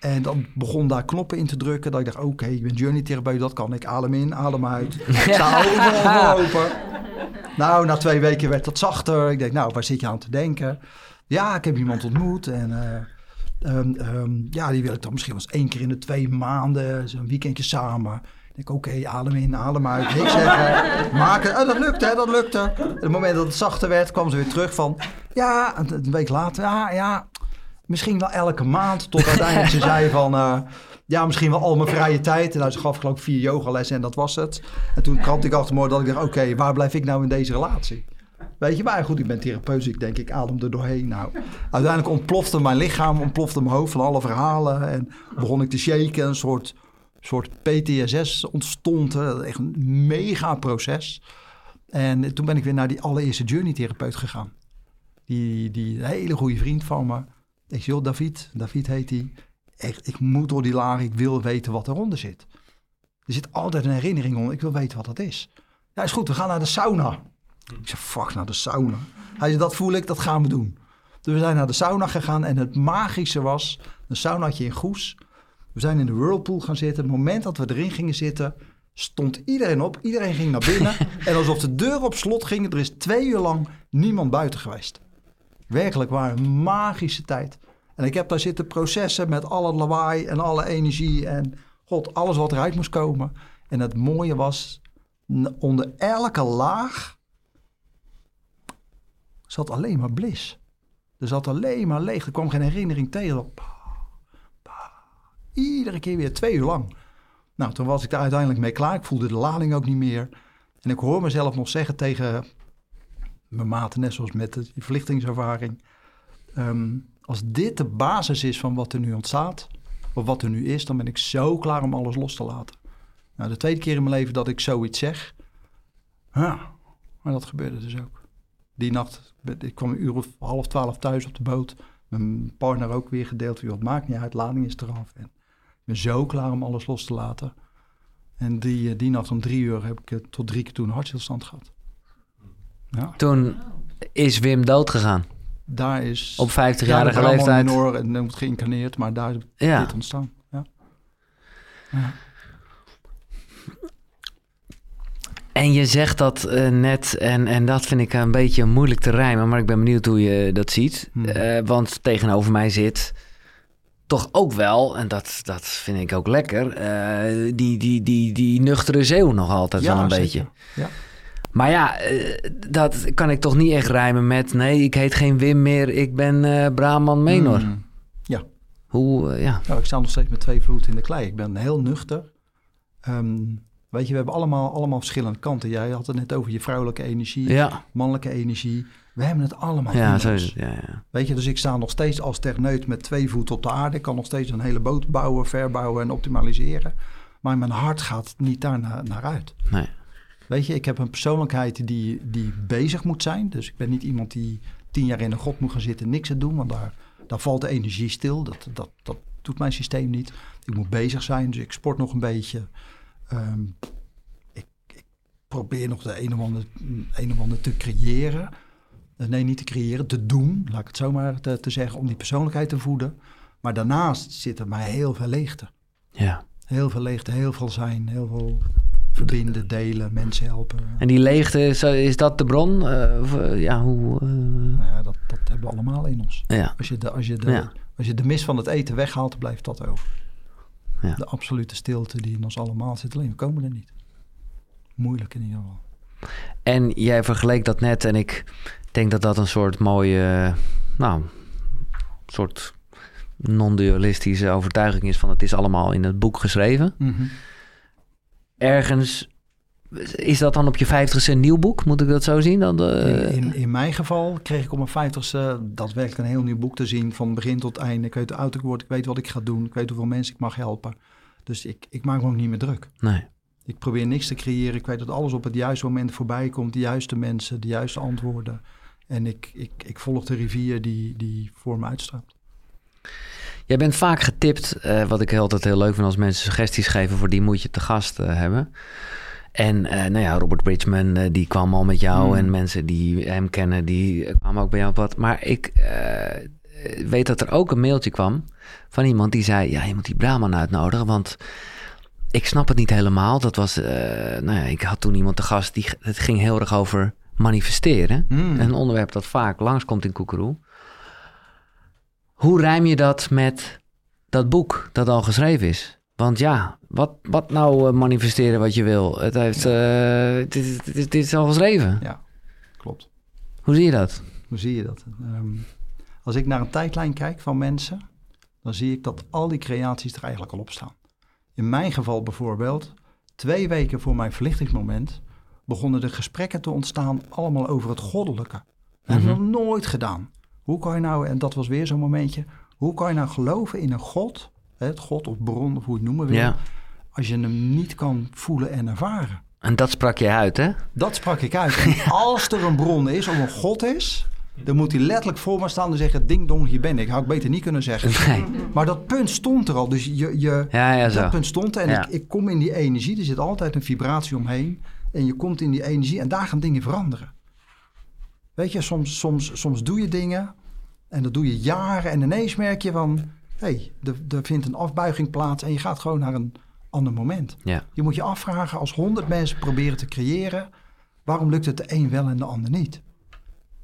En dan begon daar knoppen in te drukken. Dat ik dacht, oké, ik ben journey therapeut, dat kan ik. Adem in, adem uit. *laughs* Ik sta overal open. Nou, na twee weken werd dat zachter. Ik denk, nou, waar zit je aan te denken? Ja, ik heb iemand ontmoet en... eh, ehm, ehm, ja, die wil ik dan misschien wel eens één keer in de twee maanden, zo'n weekendje samen. Ik denk, oké, adem in, adem uit, niks zeggen, *laughs* maken. Oh, dat lukte, hè, dat lukte. En op het moment dat het zachter werd, kwam ze weer terug van... Ja, een, week later, ja, ja, misschien wel elke maand. Tot uiteindelijk ze *laughs* zei van... eh, ja, misschien wel al mijn vrije tijd. En nou, ze gaf geloof ik vier yogalessen en dat was het. En toen krabde ik achter me dat ik dacht... Oké, waar blijf ik nou in deze relatie? Weet je, maar goed, ik ben therapeut, dus ik denk, ik adem er doorheen. Nou, uiteindelijk ontplofte mijn lichaam, ontplofte mijn hoofd van alle verhalen. En begon ik te shaken, een soort, soort PTSS ontstond. Echt een mega proces. En toen ben ik weer naar die allereerste journey-therapeut gegaan. Die, die hele goede vriend van me. Ik zeg, joh, David, David heet hij. Echt, ik moet door die laag, ik wil weten wat eronder zit. Er zit altijd een herinnering onder, ik wil weten wat dat is. Ja, is goed, we gaan naar de sauna. Ik zeg, fuck, naar de sauna. Hij zei, dat voel ik, dat gaan we doen. Dus we zijn naar de sauna gegaan en het magische was, een saunaatje in Goes. We zijn in de whirlpool gaan zitten. Het moment dat we erin gingen zitten, stond iedereen op. Iedereen ging naar binnen. *laughs* en alsof de deur op slot ging, er is twee uur lang niemand buiten geweest. Werkelijk waar, een magische tijd. En ik heb daar zitten processen met alle lawaai en alle energie en god, alles wat eruit moest komen. En het mooie was, onder elke laag zat alleen maar bliss. Er zat alleen maar leeg. Er kwam geen herinnering tegen. Iedere keer weer twee uur lang. Nou, toen was ik daar uiteindelijk mee klaar. Ik voelde de lading ook niet meer. En ik hoor mezelf nog zeggen tegen mijn maten, net zoals met de verlichtingservaring. ehm, als dit de basis is van wat er nu ontstaat, of wat er nu is, dan ben ik zo klaar om alles los te laten. Nou, de tweede keer in mijn leven dat ik zoiets zeg. Ja, maar dat gebeurde dus ook. Die nacht, ik kwam een uur of half twaalf thuis op de boot. Mijn partner ook weer gedeeld. Het maakt niet uit, lading is eraf. En ik ben zo klaar om alles los te laten. En die, eh, die nacht om drie uur heb ik eh, tot drie keer toe een hartstilstand gehad. Ja, Toen is Wim dood gegaan. daar is... Op 50-jarige Ja, leeftijd. minor en dan wordt geïncarneerd, maar daar is Ja. dit ontstaan. Ja. Ja. En je zegt dat eh, net, en, en dat vind ik een beetje moeilijk te rijmen, maar ik ben benieuwd hoe je dat ziet. Hmm. Want tegenover mij zit toch ook wel, en dat, dat vind ik ook lekker, eh, die, die, die, die nuchtere zeeuw nog altijd wel een zeker. beetje. Ja. Maar ja, eh, dat kan ik toch niet echt rijmen met, nee, ik heet geen Wim meer, ik ben eh Brahman Menor. Hmm. Ja. Hoe, ja. Nou, ik sta nog steeds met twee voeten in de klei. Ik ben heel nuchter. Ehm, weet je, we hebben allemaal, allemaal verschillende kanten. Jij had het net over je vrouwelijke energie, Ja, mannelijke energie. We hebben het allemaal ja in zo ons. is het. Ja, ja. Weet je, dus ik sta nog steeds als techneut met twee voeten op de aarde. Ik kan nog steeds een hele boot bouwen, verbouwen en optimaliseren. Maar mijn hart gaat niet daar naar, naar uit. Nee. Weet je, ik heb een persoonlijkheid die, die bezig moet zijn. Dus ik ben niet iemand die tien jaar in een god moet gaan zitten en niks te doen. Want daar, daar valt de energie stil. Dat, dat, dat doet mijn systeem niet. Ik moet bezig zijn, dus ik sport nog een beetje. Ehm, ik, ik probeer nog de een of ander, een of ander te creëren. Eh, Nee, niet te creëren, te doen. Laat ik het zo maar te, te zeggen, om die persoonlijkheid te voeden. Maar daarnaast zit er mij heel veel leegte. ja. Heel veel leegte, heel veel zijn, heel veel verbinden, delen, mensen helpen. En die leegte, is, is dat de bron? Eh, of, eh, ja, hoe... eh, Nou ja, dat, dat hebben we allemaal in ons. ja. Als je de, als je de, Ja. als je de mis van het eten weghaalt, blijft dat over. Ja. De absolute stilte die in ons allemaal zit, alleen we komen er niet. Moeilijk in ieder geval. En jij vergeleek dat net en ik denk dat dat een soort mooie, eh, nou, soort non-dualistische overtuiging is van het is allemaal in het boek geschreven. Ergens, is dat dan op je vijftigste een nieuw boek? Moet ik dat zo zien? Dan de, In, in, mijn geval kreeg ik op mijn vijftigste daadwerkelijk een heel nieuw boek te zien. Van begin tot einde. Ik weet hoe oud ik word, ik weet wat ik ga doen. Ik weet hoeveel mensen ik mag helpen. Dus ik, ik maak me ook niet meer druk. Nee. Ik probeer niks te creëren. Ik weet dat alles op het juiste moment voorbij komt. De juiste mensen, de juiste antwoorden. En ik, ik, ik volg de rivier die, die voor me uitstroomt. Jij bent vaak getipt, eh, wat ik altijd heel leuk vind als mensen suggesties geven, voor die moet je te gast eh, hebben. En eh, nou ja, Robert Bridgman, die kwam al met jou. Hmm. En mensen die hem kennen, die kwamen ook bij jou op wat. Maar ik weet dat er ook een mailtje kwam van iemand die zei... Ja, je moet die Brahman uitnodigen, want ik snap het niet helemaal. Dat was, nou ja, ik had toen iemand te gast, die, het ging heel erg over manifesteren. Hmm. Een onderwerp dat vaak langskomt in Koekeroe. Hoe rijm je dat met dat boek dat al geschreven is? Want ja, wat, wat nou eh, manifesteren wat je wil? Het, heeft, eh, het, is, het, is, het is al geschreven. Ja, klopt. Hoe zie je dat? Hoe zie je dat? Ehm, als ik naar een tijdlijn kijk van mensen, dan zie ik dat al die creaties er eigenlijk al op staan. In mijn geval bijvoorbeeld, twee weken voor mijn verlichtingsmoment, begonnen de gesprekken te ontstaan allemaal over het goddelijke. Dat heb ik nog nooit gedaan. Hoe kan je nou, en dat was weer zo'n momentje, hoe kan je nou geloven in een God, het God of bron of hoe je het noemen wil, Ja. als je hem niet kan voelen en ervaren? En dat sprak je uit, hè? Dat sprak ik uit. *laughs* En als er een bron is, of een God is, dan moet hij letterlijk voor me staan en zeggen: Ding dong, hier ben ik. Had ik beter niet kunnen zeggen. *laughs* Nee. Maar dat punt stond er al. Dus je, je, Ja, ja, zo. dat punt stond er. En ik, ik kom in die energie. Er zit altijd een vibratie omheen. En je komt in die energie en daar gaan dingen veranderen. Weet je, soms, soms, soms doe je dingen en dat doe je jaren. En ineens merk je van: hé, hey, er, vindt een afbuiging plaats. En je gaat gewoon naar een ander moment. Ja. Je moet je afvragen, als honderd mensen proberen te creëren, waarom lukt het de een wel en de ander niet?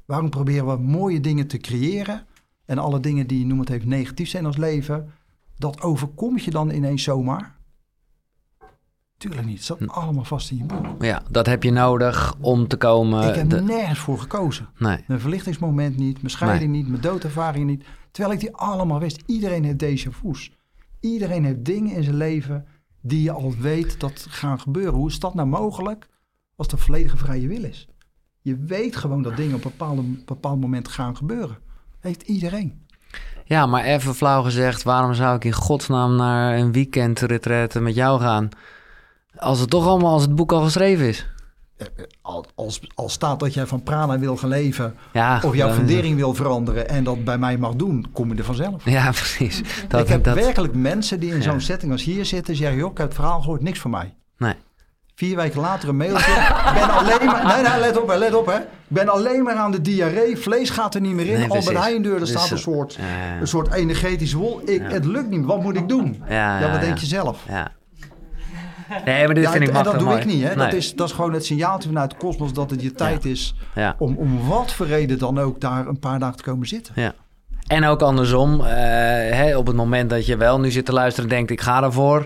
Waarom proberen we mooie dingen te creëren en alle dingen die, noem het even, negatief zijn als leven, dat overkomt je dan ineens zomaar? Tuurlijk niet, het Hm. zat allemaal vast in je boek. ja, dat heb je nodig om te komen. ik heb de- nergens voor gekozen. Nee. Mijn verlichtingsmoment niet, mijn scheiding niet, mijn doodervaring niet. Terwijl ik die allemaal wist. Iedereen heeft déjà vu's. Iedereen heeft dingen in zijn leven die je al weet dat gaan gebeuren. Hoe is dat nou mogelijk als er volledige vrije wil is? Je weet gewoon dat dingen op een bepaalde, bepaald moment gaan gebeuren. Heeft iedereen. Ja, maar even flauw gezegd, waarom zou ik in godsnaam naar een weekend met jou gaan? Als het toch allemaal als het boek al geschreven is. Al, als, als staat dat jij van prana wil gaan leven Ja, of jouw fundering wil veranderen en dat bij mij mag doen, kom je er vanzelf. Ja, *laughs* precies. Dat, ik heb dat, werkelijk mensen die in Ja. zo'n setting als hier zitten, zeggen: joh, ik heb het verhaal gehoord, niks voor mij. Nee. Vier weken later een mailtje. Ik *laughs* ben alleen maar. Nee, nee, let op, hè, let op, hè. Ik ben alleen maar aan de diarree. Vlees gaat er niet meer in. Nee, Albert precies. Heijndeur, er Dus, staat een soort, ja. een soort energetische wol. Ik, Het lukt niet. Wat moet ik doen? Ja, wat denk je zelf? Ja. Nee, maar dit Ja, vind ik en dat doe mooi. ik niet, hè. Dat, is, dat is gewoon het signaaltje vanuit de kosmos dat het je tijd is Ja. om, om wat voor reden dan ook daar een paar dagen te komen zitten. Ja. En ook andersom, eh, hè, op het moment dat je wel nu zit te luisteren en denkt ik ga ervoor.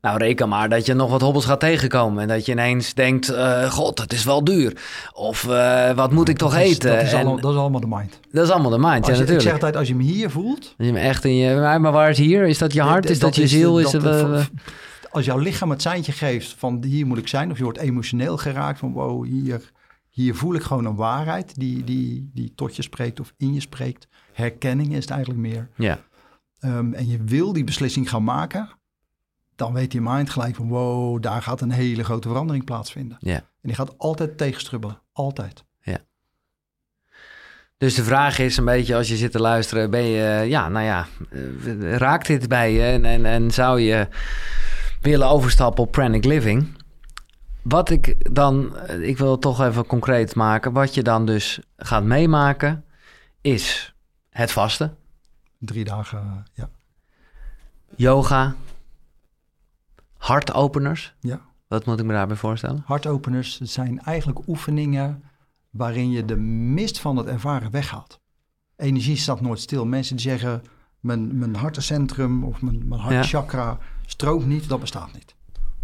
Nou, reken maar dat je nog wat hobbels gaat tegenkomen. En dat je ineens denkt, eh, god, het is wel duur. Of eh, wat moet ik toch dat is, eten? Dat is, En allemaal, dat is allemaal de mind. dat is allemaal de mind, ja Als je, ik zeg natuurlijk. altijd, als je hem hier voelt, Als je hem echt in je... Maar waar is hier? Is dat je hart? Is dat, dat je ziel? Is het, als jouw lichaam het seintje geeft van hier moet ik zijn, of je wordt emotioneel geraakt van wow, hier, hier voel ik gewoon een waarheid die, die, die tot je spreekt of in je spreekt. Herkenning is het eigenlijk meer. ja. Ehm, en je wil die beslissing gaan maken, dan weet je mind gelijk van wow, daar gaat een hele grote verandering plaatsvinden. Ja. En die gaat altijd tegenstrubbelen, altijd. Dus de vraag is een beetje, als je zit te luisteren, ben je, ja, nou ja, eh, raakt dit bij je en, en, en zou je willen overstappen op pranic living? Wat ik dan, eh, ik wil het toch even concreet maken, wat je dan dus gaat meemaken, is het vasten, Drie dagen, ja. yoga, hartopeners. ja. Wat moet ik me daarbij voorstellen? Hartopeners zijn eigenlijk oefeningen waarin je de mist van het ervaren weghaalt. Energie staat nooit stil. Mensen zeggen, mijn, mijn hartencentrum of mijn, mijn hartchakra stroomt niet, dat bestaat niet.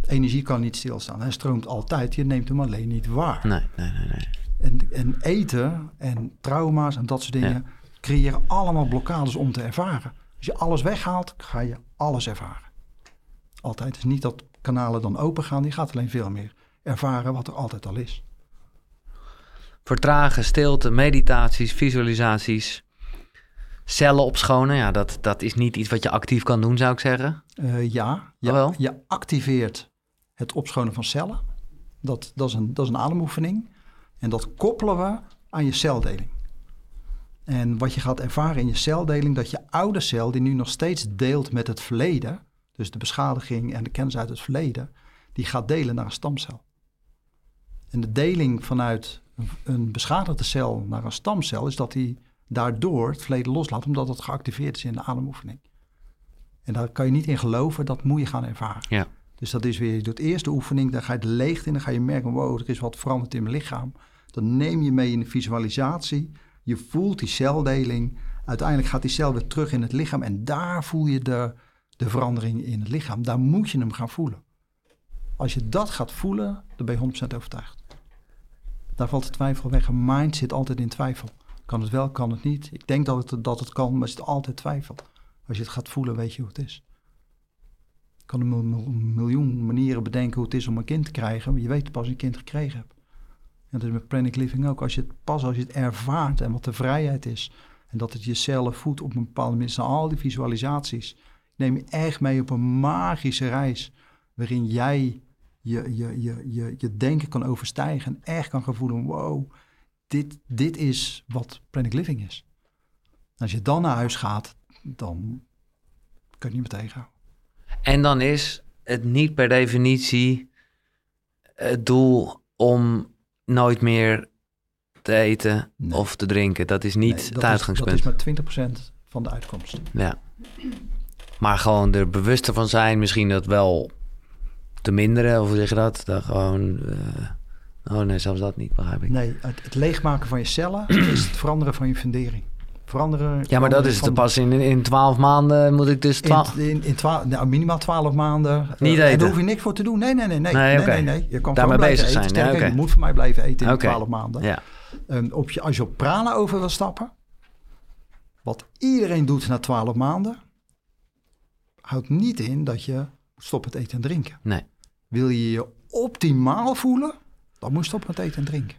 Energie kan niet stilstaan. Hij stroomt altijd, je neemt hem alleen niet waar. Nee, nee, nee. nee. En, en eten en trauma's en dat soort dingen creëren allemaal blokkades om te ervaren. Als je alles weghaalt, ga je alles ervaren. Altijd. Het is niet dat kanalen dan open gaan, die gaat alleen veel meer ervaren wat er altijd al is. Vertragen, stilte, meditaties, visualisaties, cellen opschonen. Ja, dat, dat is niet iets wat je actief kan doen, zou ik zeggen. Eh, ja, ja je activeert het opschonen van cellen. Dat, dat, is een, dat is een ademoefening. En dat koppelen we aan je celdeling. En wat je gaat ervaren in je celdeling, dat je oude cel, die nu nog steeds deelt met het verleden, dus de beschadiging en de kennis uit het verleden, die gaat delen naar een stamcel. En de deling vanuit een- beschadigde cel naar een stamcel is dat hij daardoor het verleden loslaat, omdat het geactiveerd is in de ademoefening. En daar kan je niet in geloven, dat moet je gaan ervaren. Ja. Dus dat is weer, je doet eerst de oefening, dan ga je de leegte in, dan ga je merken, wow, er is wat veranderd in mijn lichaam. Dan neem je mee in de visualisatie, je voelt die celdeling. Uiteindelijk gaat die cel weer terug in het lichaam en daar voel je de, de verandering in het lichaam. Daar moet je hem gaan voelen. Als je dat gaat voelen, dan ben je 100% overtuigd. Daar valt de twijfel weg. Een mind zit altijd in twijfel. Kan het wel, kan het niet. Ik denk dat het, dat het kan, maar er zit altijd twijfel. Als je het gaat voelen, weet je hoe het is. Je kan een mil- mil- miljoen manieren bedenken hoe het is om een kind te krijgen, maar je weet pas een kind gekregen hebt. En dat is met Pranic Living ook. Als je het, pas als je het ervaart en wat de vrijheid is, en dat het jezelf voedt op een bepaalde manier, zijn al die visualisaties, neem je echt mee op een magische reis, waarin jij je, je, je, je, je denken kan overstijgen en echt kan gaan voelen, wow, dit, dit is wat Pranic Living is. Als je dan naar huis gaat, dan kun je niet meer tegenhouden. En dan is het niet per definitie het doel om nooit meer te eten Nee. of te drinken. Dat is niet Nee, het dat uitgangspunt. Is, dat is maar 20% van de uitkomst. Ja. Maar gewoon er bewust van zijn, misschien dat wel te minderen, of hoe zeg je dat? Dat gewoon. eh, oh nee, zelfs dat niet, begrijp ik. Nee, het, het leegmaken van je cellen *clears throat* is het veranderen van je fundering. Veranderen. Ja, maar dat is te pas in, in 12 maanden moet ik dus 12. In, in, in twa- nou, minimaal 12 maanden. Niet Eh, En eten. daar hoef je niks voor te doen. Nee, nee, nee. Nee, Nee, nee, nee, nee. Je kan Daarmee bezig eten. zijn, Sterker, ja, oké. Je moet voor mij blijven eten in Oké. 12 maanden. Ja, Ehm, op je, als je op prana over wil stappen, wat iedereen doet na 12 maanden, houdt niet in dat je stopt met eten en drinken. nee. Wil je je optimaal voelen, dan moet je stoppen met eten en drinken.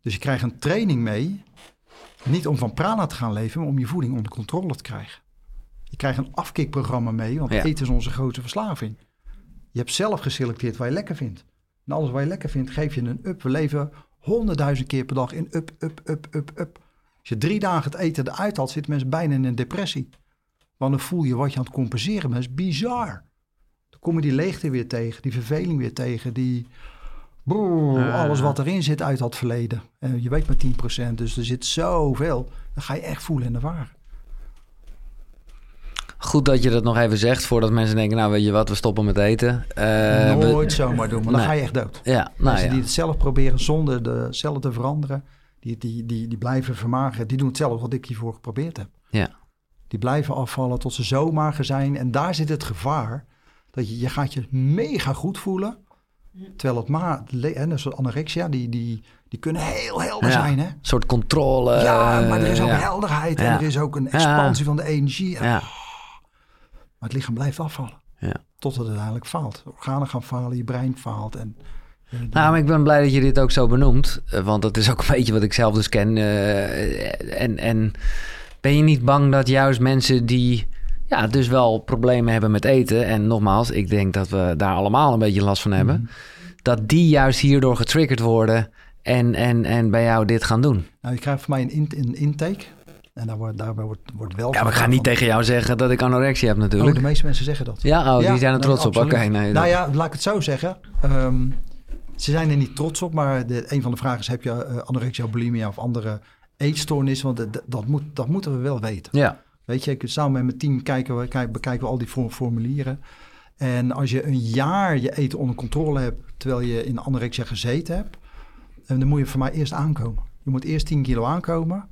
Dus je krijgt een training mee, niet om van prana te gaan leven, maar om je voeding onder controle te krijgen. Je krijgt een afkikprogramma mee, want Ja. eten is onze grote verslaving. Je hebt zelf geselecteerd wat je lekker vindt. En alles wat je lekker vindt, geef je een up. We leven honderdduizend keer per dag in up, up, up, up, up. Als je drie dagen het eten eruit haalt, zitten mensen bijna in een depressie. Want dan voel je wat je aan het compenseren bent. Dat is bizar. Dan kom je die leegte weer tegen, die verveling weer tegen, die... Ja. alles wat erin zit uit dat verleden. En je weet maar 10%, dus er zit zoveel. Dan ga je echt voelen en ervaren. Goed dat je dat nog even zegt voordat mensen denken, nou weet je wat, we stoppen met eten. Eh, we- Nooit zomaar doen, want dan Nee. ga je echt dood. Ja, nou Mensen ja. die het zelf proberen zonder de cellen te veranderen, die, die, die, die blijven vermageren. Die doen hetzelfde wat ik hiervoor geprobeerd heb. Ja. Die blijven afvallen tot ze zo mager zijn. En daar zit het gevaar dat je, je gaat je mega goed voelen. Terwijl het maar, net zoals anorexia, die, die, die kunnen heel helder Ja. zijn. Hè? Een soort controle. Ja, maar er is ook ja. helderheid en er is ook een expansie van de energie. En- Maar het lichaam blijft afvallen. ja. Tot het uiteindelijk faalt. Organen gaan falen, je brein faalt. En, eh, Nou, maar ik ben blij dat je dit ook zo benoemt. eh, Want dat is ook een *laughs* beetje wat ik zelf dus ken. eh, en, en ben je niet bang dat juist mensen die ja, dus wel problemen hebben met eten... en nogmaals, ik denk dat we daar allemaal een beetje last van hebben... Mhm. dat die juist hierdoor getriggerd worden en, en, en bij jou dit gaan doen. Nou, je krijgt van mij een, in- een intake. En daar wordt, daarbij wordt, wordt wel... Ja, maar ik ga gevraagd niet van- tegen jou zeggen dat ik anorexia heb Oh, natuurlijk. de meeste mensen zeggen dat. Ja, oh, Ja, die zijn er nee, trots op. Oké, nee. Nou dat- ja, laat ik het zo zeggen. Ehm, ze zijn er niet trots op, maar de, een van de vragen is... heb je eh, anorexia, bulimia of andere eetstoornissen? Want dat, dat, moet, dat moeten we wel weten. ja. Weet je, ik, samen met mijn team kijken we, kijk, bekijken we al die for- formulieren. En als je een jaar je eten onder controle hebt... terwijl je in anorexia gezeten hebt... eh, dan moet je voor mij eerst aankomen. Je moet eerst 10 kilo aankomen...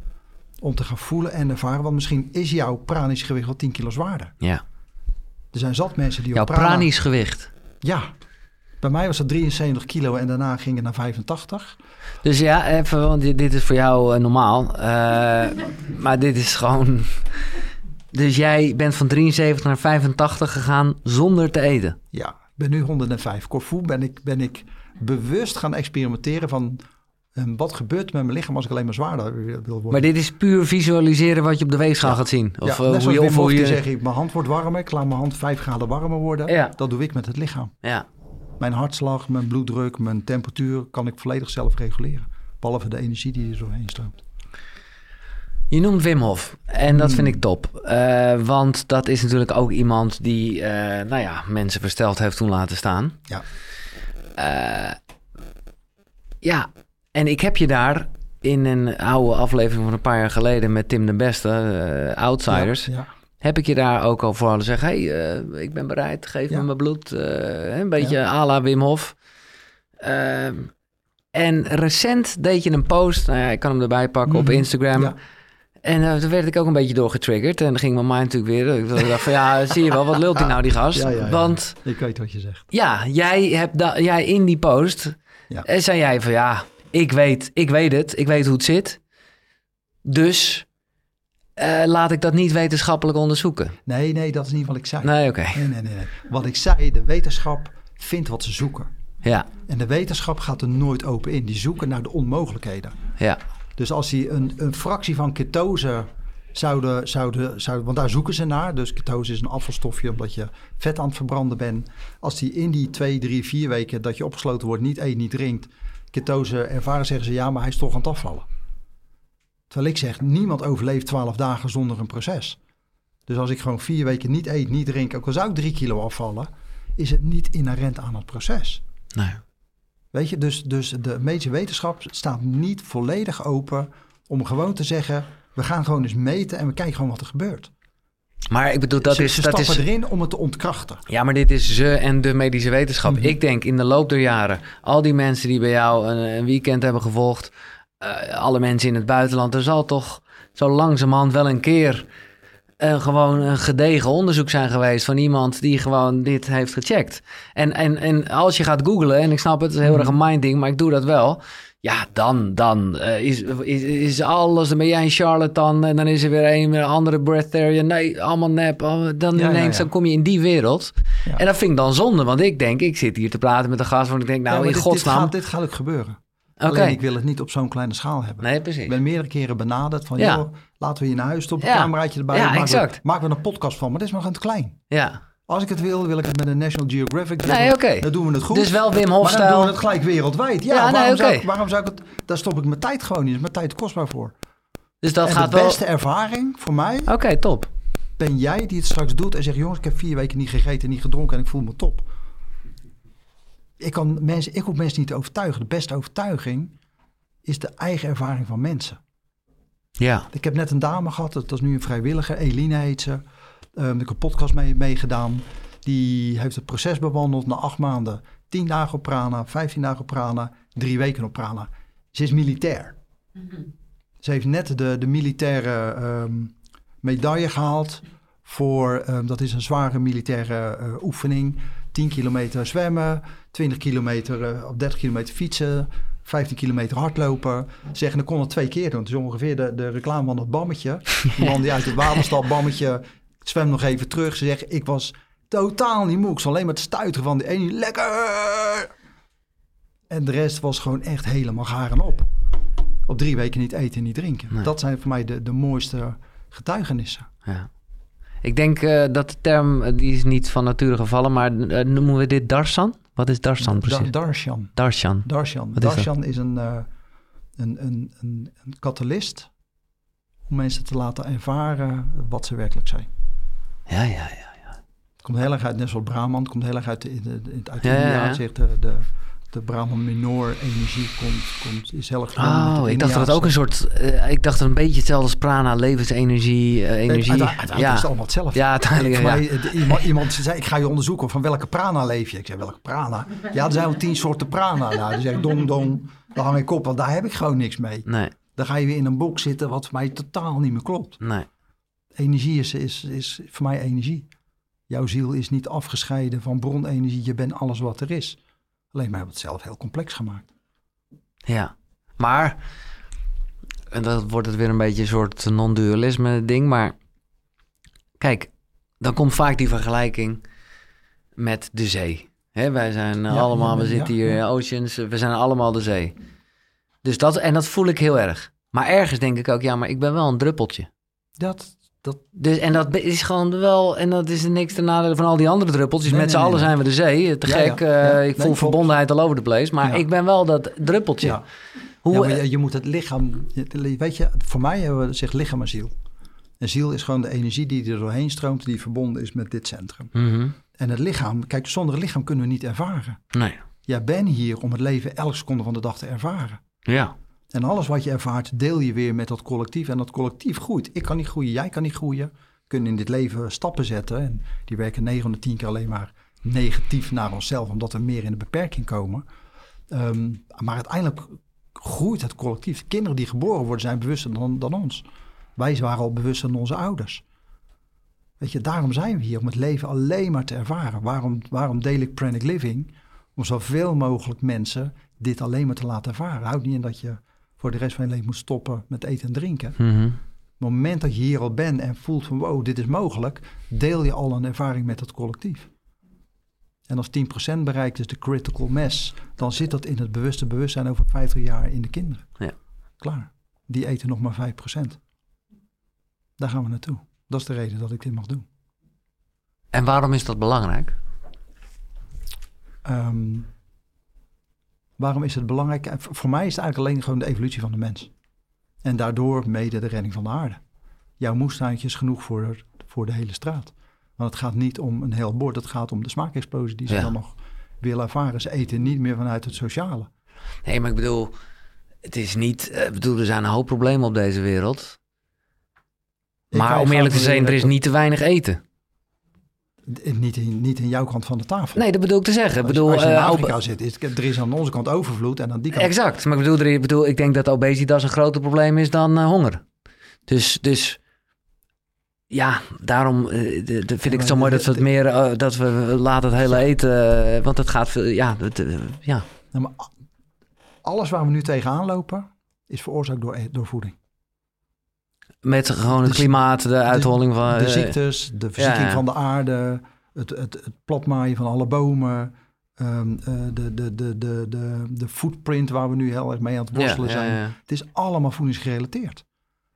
om te gaan voelen en ervaren. Want misschien is jouw pranisch gewicht wel 10 kilo zwaarder. ja. Er zijn zat mensen die Jouw prana... pranisch gewicht. Ja. Bij mij was het 73 kilo en daarna ging het naar 85. Dus ja, even, want dit, dit is voor jou eh, normaal. Eh, maar dit is gewoon... Dus jij bent van 73 naar 85 gegaan zonder te eten. Ja, ik ben nu 105. Corfu ben ik, ben ik bewust gaan experimenteren van... eh, wat gebeurt met mijn lichaam als ik alleen maar zwaarder wil worden. Maar dit is puur visualiseren wat je op de weegschaal Ja. gaat zien. Of ja, eh, net hoe je... Of je zeg ik, mijn hand wordt warmer. Ik laat mijn hand 5 graden warmer worden. Ja. Dat doe ik met het lichaam. ja. Mijn hartslag, mijn bloeddruk, mijn temperatuur... kan ik volledig zelf reguleren. Behalve de energie die er doorheen stroomt. Je noemt Wim Hof. En dat Hmm. vind ik top. Eh, want dat is natuurlijk ook iemand die, eh, nou ja, mensen versteld heeft toen laten staan. Ja. Eh, Ja, en ik heb je daar in een oude aflevering van een paar jaar geleden met Tim de Beste, Outsiders, Ja, ja. heb ik je daar ook al voor zeggen: hey, ik ben bereid, geef Ja. me mijn bloed. een beetje à la Wim Hof. En recent deed je een post, nou ja, ik kan hem erbij pakken op Mhm. Instagram. En uh, toen werd ik ook een beetje door getriggerd. En dan ging mijn mind natuurlijk weer. Ik dacht van ja, *laughs* zie je wel, wat lult hij nou die gast? Ja, ja, ja. Want Ik weet wat je zegt. ja, jij hebt da- jij in die post. En zei jij van ja, ik weet, ik weet het, ik weet hoe het zit. Dus eh, laat ik dat niet wetenschappelijk onderzoeken. Nee, nee, dat is niet wat ik zei. Nee, oké. Nee, nee, nee, nee. Wat ik zei, de wetenschap vindt wat ze zoeken. Ja, En de wetenschap gaat er nooit open in. Die zoeken naar de onmogelijkheden. ja, Dus als die een, een fractie van ketose zouden, zouden, zouden... Want daar zoeken ze naar. Dus ketose is een afvalstofje omdat je vet aan het verbranden bent. Als die in die twee, drie, vier weken dat je opgesloten wordt... niet eet, niet drinkt, ketose ervaren... zeggen ze ja, maar hij is toch aan het afvallen. Terwijl ik zeg, niemand overleeft twaalf dagen zonder een proces. Dus als ik gewoon vier weken niet eet, niet drink... ook al zou ik drie kilo afvallen... is het niet inherent aan het proces. nee. Weet je, dus, dus de medische wetenschap staat niet volledig open om gewoon te zeggen: we gaan gewoon eens meten en we kijken gewoon wat er gebeurt. Maar ik bedoel, dat ze, is... ze dat is erin om het te ontkrachten. ja, maar dit is ze en de medische wetenschap. Mhm. Ik denk in de loop der jaren, al die mensen die bij jou een, een weekend hebben gevolgd, eh, alle mensen in het buitenland, er zal toch zo langzamerhand wel een keer eh, gewoon een gedegen onderzoek zijn geweest van iemand die gewoon dit heeft gecheckt. En, en, en als je gaat googlen, en ik snap het, het is heel erg een mind ding, maar ik doe dat wel. Ja, dan, dan eh, is, is, is alles, dan ben jij een charlatan en dan is er weer een, een andere breatharian. Nee, allemaal nep. allemaal- Dan Ja, ineens ja. dan kom je in die wereld. En dat vind ik dan zonde, want ik denk, ik zit hier te praten met een gast waar ik denk, nou, in dit, dit, godsnaam. gaat, dit gaat ook gebeuren. Oké, Alleen ik wil het niet op zo'n kleine schaal hebben. nee, precies. Ik ben meerdere keren benaderd van: Ja. joh, laten we je naar huis stoppen, Ja. een cameraatje erbij. Ja, maken. We, maken we een podcast van, maar dit is nog gewoon te klein. Ja, Als ik het wil, wil ik het met een National Geographic doen. nee, oké. Dan doen we het goed. Dus wel Wim maar dan doen we het gelijk wereldwijd. Ja, Ja, nee, waarom, zou ik, waarom zou ik het... Daar stop ik mijn tijd gewoon niet. Is mijn tijd kostbaar voor. Dus dat en gaat de wel... beste ervaring voor mij Oké, top. ben jij die het straks doet en zegt: Jongens, ik heb vier weken niet gegeten en niet gedronken en ik voel me top. Ik, kan mensen, ik hoef mensen niet te overtuigen. De beste overtuiging is de eigen ervaring van mensen. Ja, Ik heb net een dame gehad, dat is nu een vrijwilliger, Eline heet ze. Ehm, ik heb een podcast mee meegedaan. Die heeft het proces bewandeld na acht maanden. Tien dagen op prana, vijftien dagen op prana, drie weken op prana. Ze is militair. Ze heeft net de, de militaire ehm, medaille gehaald voor, ehm, dat is een zware militaire eh, oefening. 10 kilometer zwemmen, 20 kilometer eh, of 30 kilometer fietsen, 15 kilometer hardlopen. Zeggen, dan kon het twee keer doen. Het is ongeveer de, de reclame van dat bammetje. Die man die uit het water stapt, bammetje, zwem nog even terug. Ze zegt, ik was totaal niet moe. Ik was alleen maar te stuiteren van die ene, lekker! En de rest was gewoon echt helemaal garen op. Op drie weken niet eten en niet drinken. Nee. Dat zijn voor mij de, de mooiste getuigenissen. ja. Ik denk eh, dat de term, eh, die is niet van nature gevallen, maar noemen we dit Darsan? Wat is Darsan precies? Da- Darshan. Darshan. Darshan. Wat? Darshan is, een, eh, een, een, een, om mensen te laten ervaren wat ze werkelijk zijn. Ja, ja, ja. Het komt heel erg uit, net zoals Brahman, het komt heel erg uit, de, de, de- uit Ja, ja, India. ja. De, de, de Brahman minor energie komt, komt, is heel erg Oh, ik dacht dat het ook een soort, eh, ik dacht dat een beetje hetzelfde als prana, levensenergie, eh, energie. Uite- Uiteindelijk ja. is het allemaal hetzelfde. ja, uiteindelijk, Voor ja. mij, iemand, iemand zei, ik ga je onderzoeken van welke prana leef je. Ik zei, welke prana? Ja, er zijn wel tien soorten prana. Nou, dan zeg ik, dong, dong. Dan hang ik op, want daar heb ik gewoon niks mee. Nee, Dan ga je weer in een box zitten wat voor mij totaal niet meer klopt. nee. Energie is, is, is voor mij energie. Jouw ziel is niet afgescheiden van bronenergie. Je bent alles wat er is. Alleen maar hebben het zelf heel complex gemaakt. Ja, maar, en dat wordt het weer een beetje een soort non-dualisme ding, maar kijk, dan komt vaak die vergelijking met de zee. Hè, wij zijn Ja, allemaal, we ja, zitten hier, ja. in Oceans, we zijn allemaal de zee. Dus dat, en dat voel ik heel erg. Maar ergens denk ik ook, ja, maar ik ben wel een druppeltje. Dat, dat, Dus, en dat is gewoon wel, en dat is niks ten nadele van al die andere druppeltjes. Nee, Met nee, z'n allen zijn we de zee. Te Ja, gek, ja. eh, ik voel verbondenheid all over the place. Maar Ja. ik ben wel dat druppeltje. Hoe, ja, maar je, je moet het lichaam... Weet je, voor mij hebben we zegt lichaam en ziel. En ziel is gewoon de energie die er doorheen stroomt... die verbonden is met dit centrum. Mhm. En het lichaam... Kijk, zonder het lichaam kunnen we niet ervaren. Nee. Jij bent hier om het leven elke seconde van de dag te ervaren. Ja. En alles wat je ervaart, deel je weer met dat collectief. En dat collectief groeit. Ik kan niet groeien, jij kan niet groeien. We kunnen in dit leven stappen zetten. En die werken 9 van de 10 keer alleen maar negatief naar onszelf, omdat we meer in de beperking komen. Ehm, maar uiteindelijk groeit het collectief. Kinderen die geboren worden zijn bewuster dan, dan ons. Wij waren al bewuster dan onze ouders. Weet je, daarom zijn we hier, om het leven alleen maar te ervaren. Waarom, waarom deel ik Pranic Living? Om zoveel mogelijk mensen dit alleen maar te laten ervaren. Houdt niet in dat je voor de rest van je leven moet stoppen met eten en drinken. Op het moment dat je hier al bent en voelt van wow, dit is mogelijk, deel je al een ervaring met het collectief. En als 10% bereikt is de critical mass, dan zit dat in het bewuste bewustzijn over 50 jaar in de kinderen. Ja. Klaar. Die eten nog maar 5%. Daar gaan we naartoe. Dat is de reden dat ik dit mag doen. En waarom is dat belangrijk? Ehm, waarom is het belangrijk? Voor mij is het eigenlijk alleen gewoon de evolutie van de mens. En daardoor mede de redding van de aarde. Jouw moestuintje is genoeg voor, voor de hele straat. Want het gaat niet om een heel bord, het gaat om de smaakexplosie die ze Ja. dan nog willen ervaren. Ze eten niet meer vanuit het sociale. Nee, maar ik bedoel, het is niet. eh, Ik bedoel, er zijn een hoop problemen op deze wereld. Maar om eerlijk te zijn, er is niet te weinig eten. Niet in, niet in jouw kant van de tafel. Nee, dat bedoel ik te zeggen. Ik Als, bedoel, als je in eh, Afrika ob- zit, is, er is aan onze kant overvloed en aan die kant... exact. Maar ik bedoel, ik bedoel, ik denk dat obesitas een groter probleem is dan eh, honger. Dus, dus ja, daarom eh, de- de- vind ik het zo mooi dat we het meer, eh, dat we laten het hele eten, eh, want het gaat veel, ja, het, eh, ja. Nou, maar alles waar we nu tegenaan lopen, is veroorzaakt door, e- door voeding. Met gewoon het De- klimaat, de uitholling van... de eh, ziektes, de verzieking ja. van de aarde, het, het, het platmaaien van alle bomen, ehm, eh, de, de, de, de, de, de footprint waar we nu heel erg mee aan het worstelen ja, zijn. ja. Het is allemaal voedingsgerelateerd.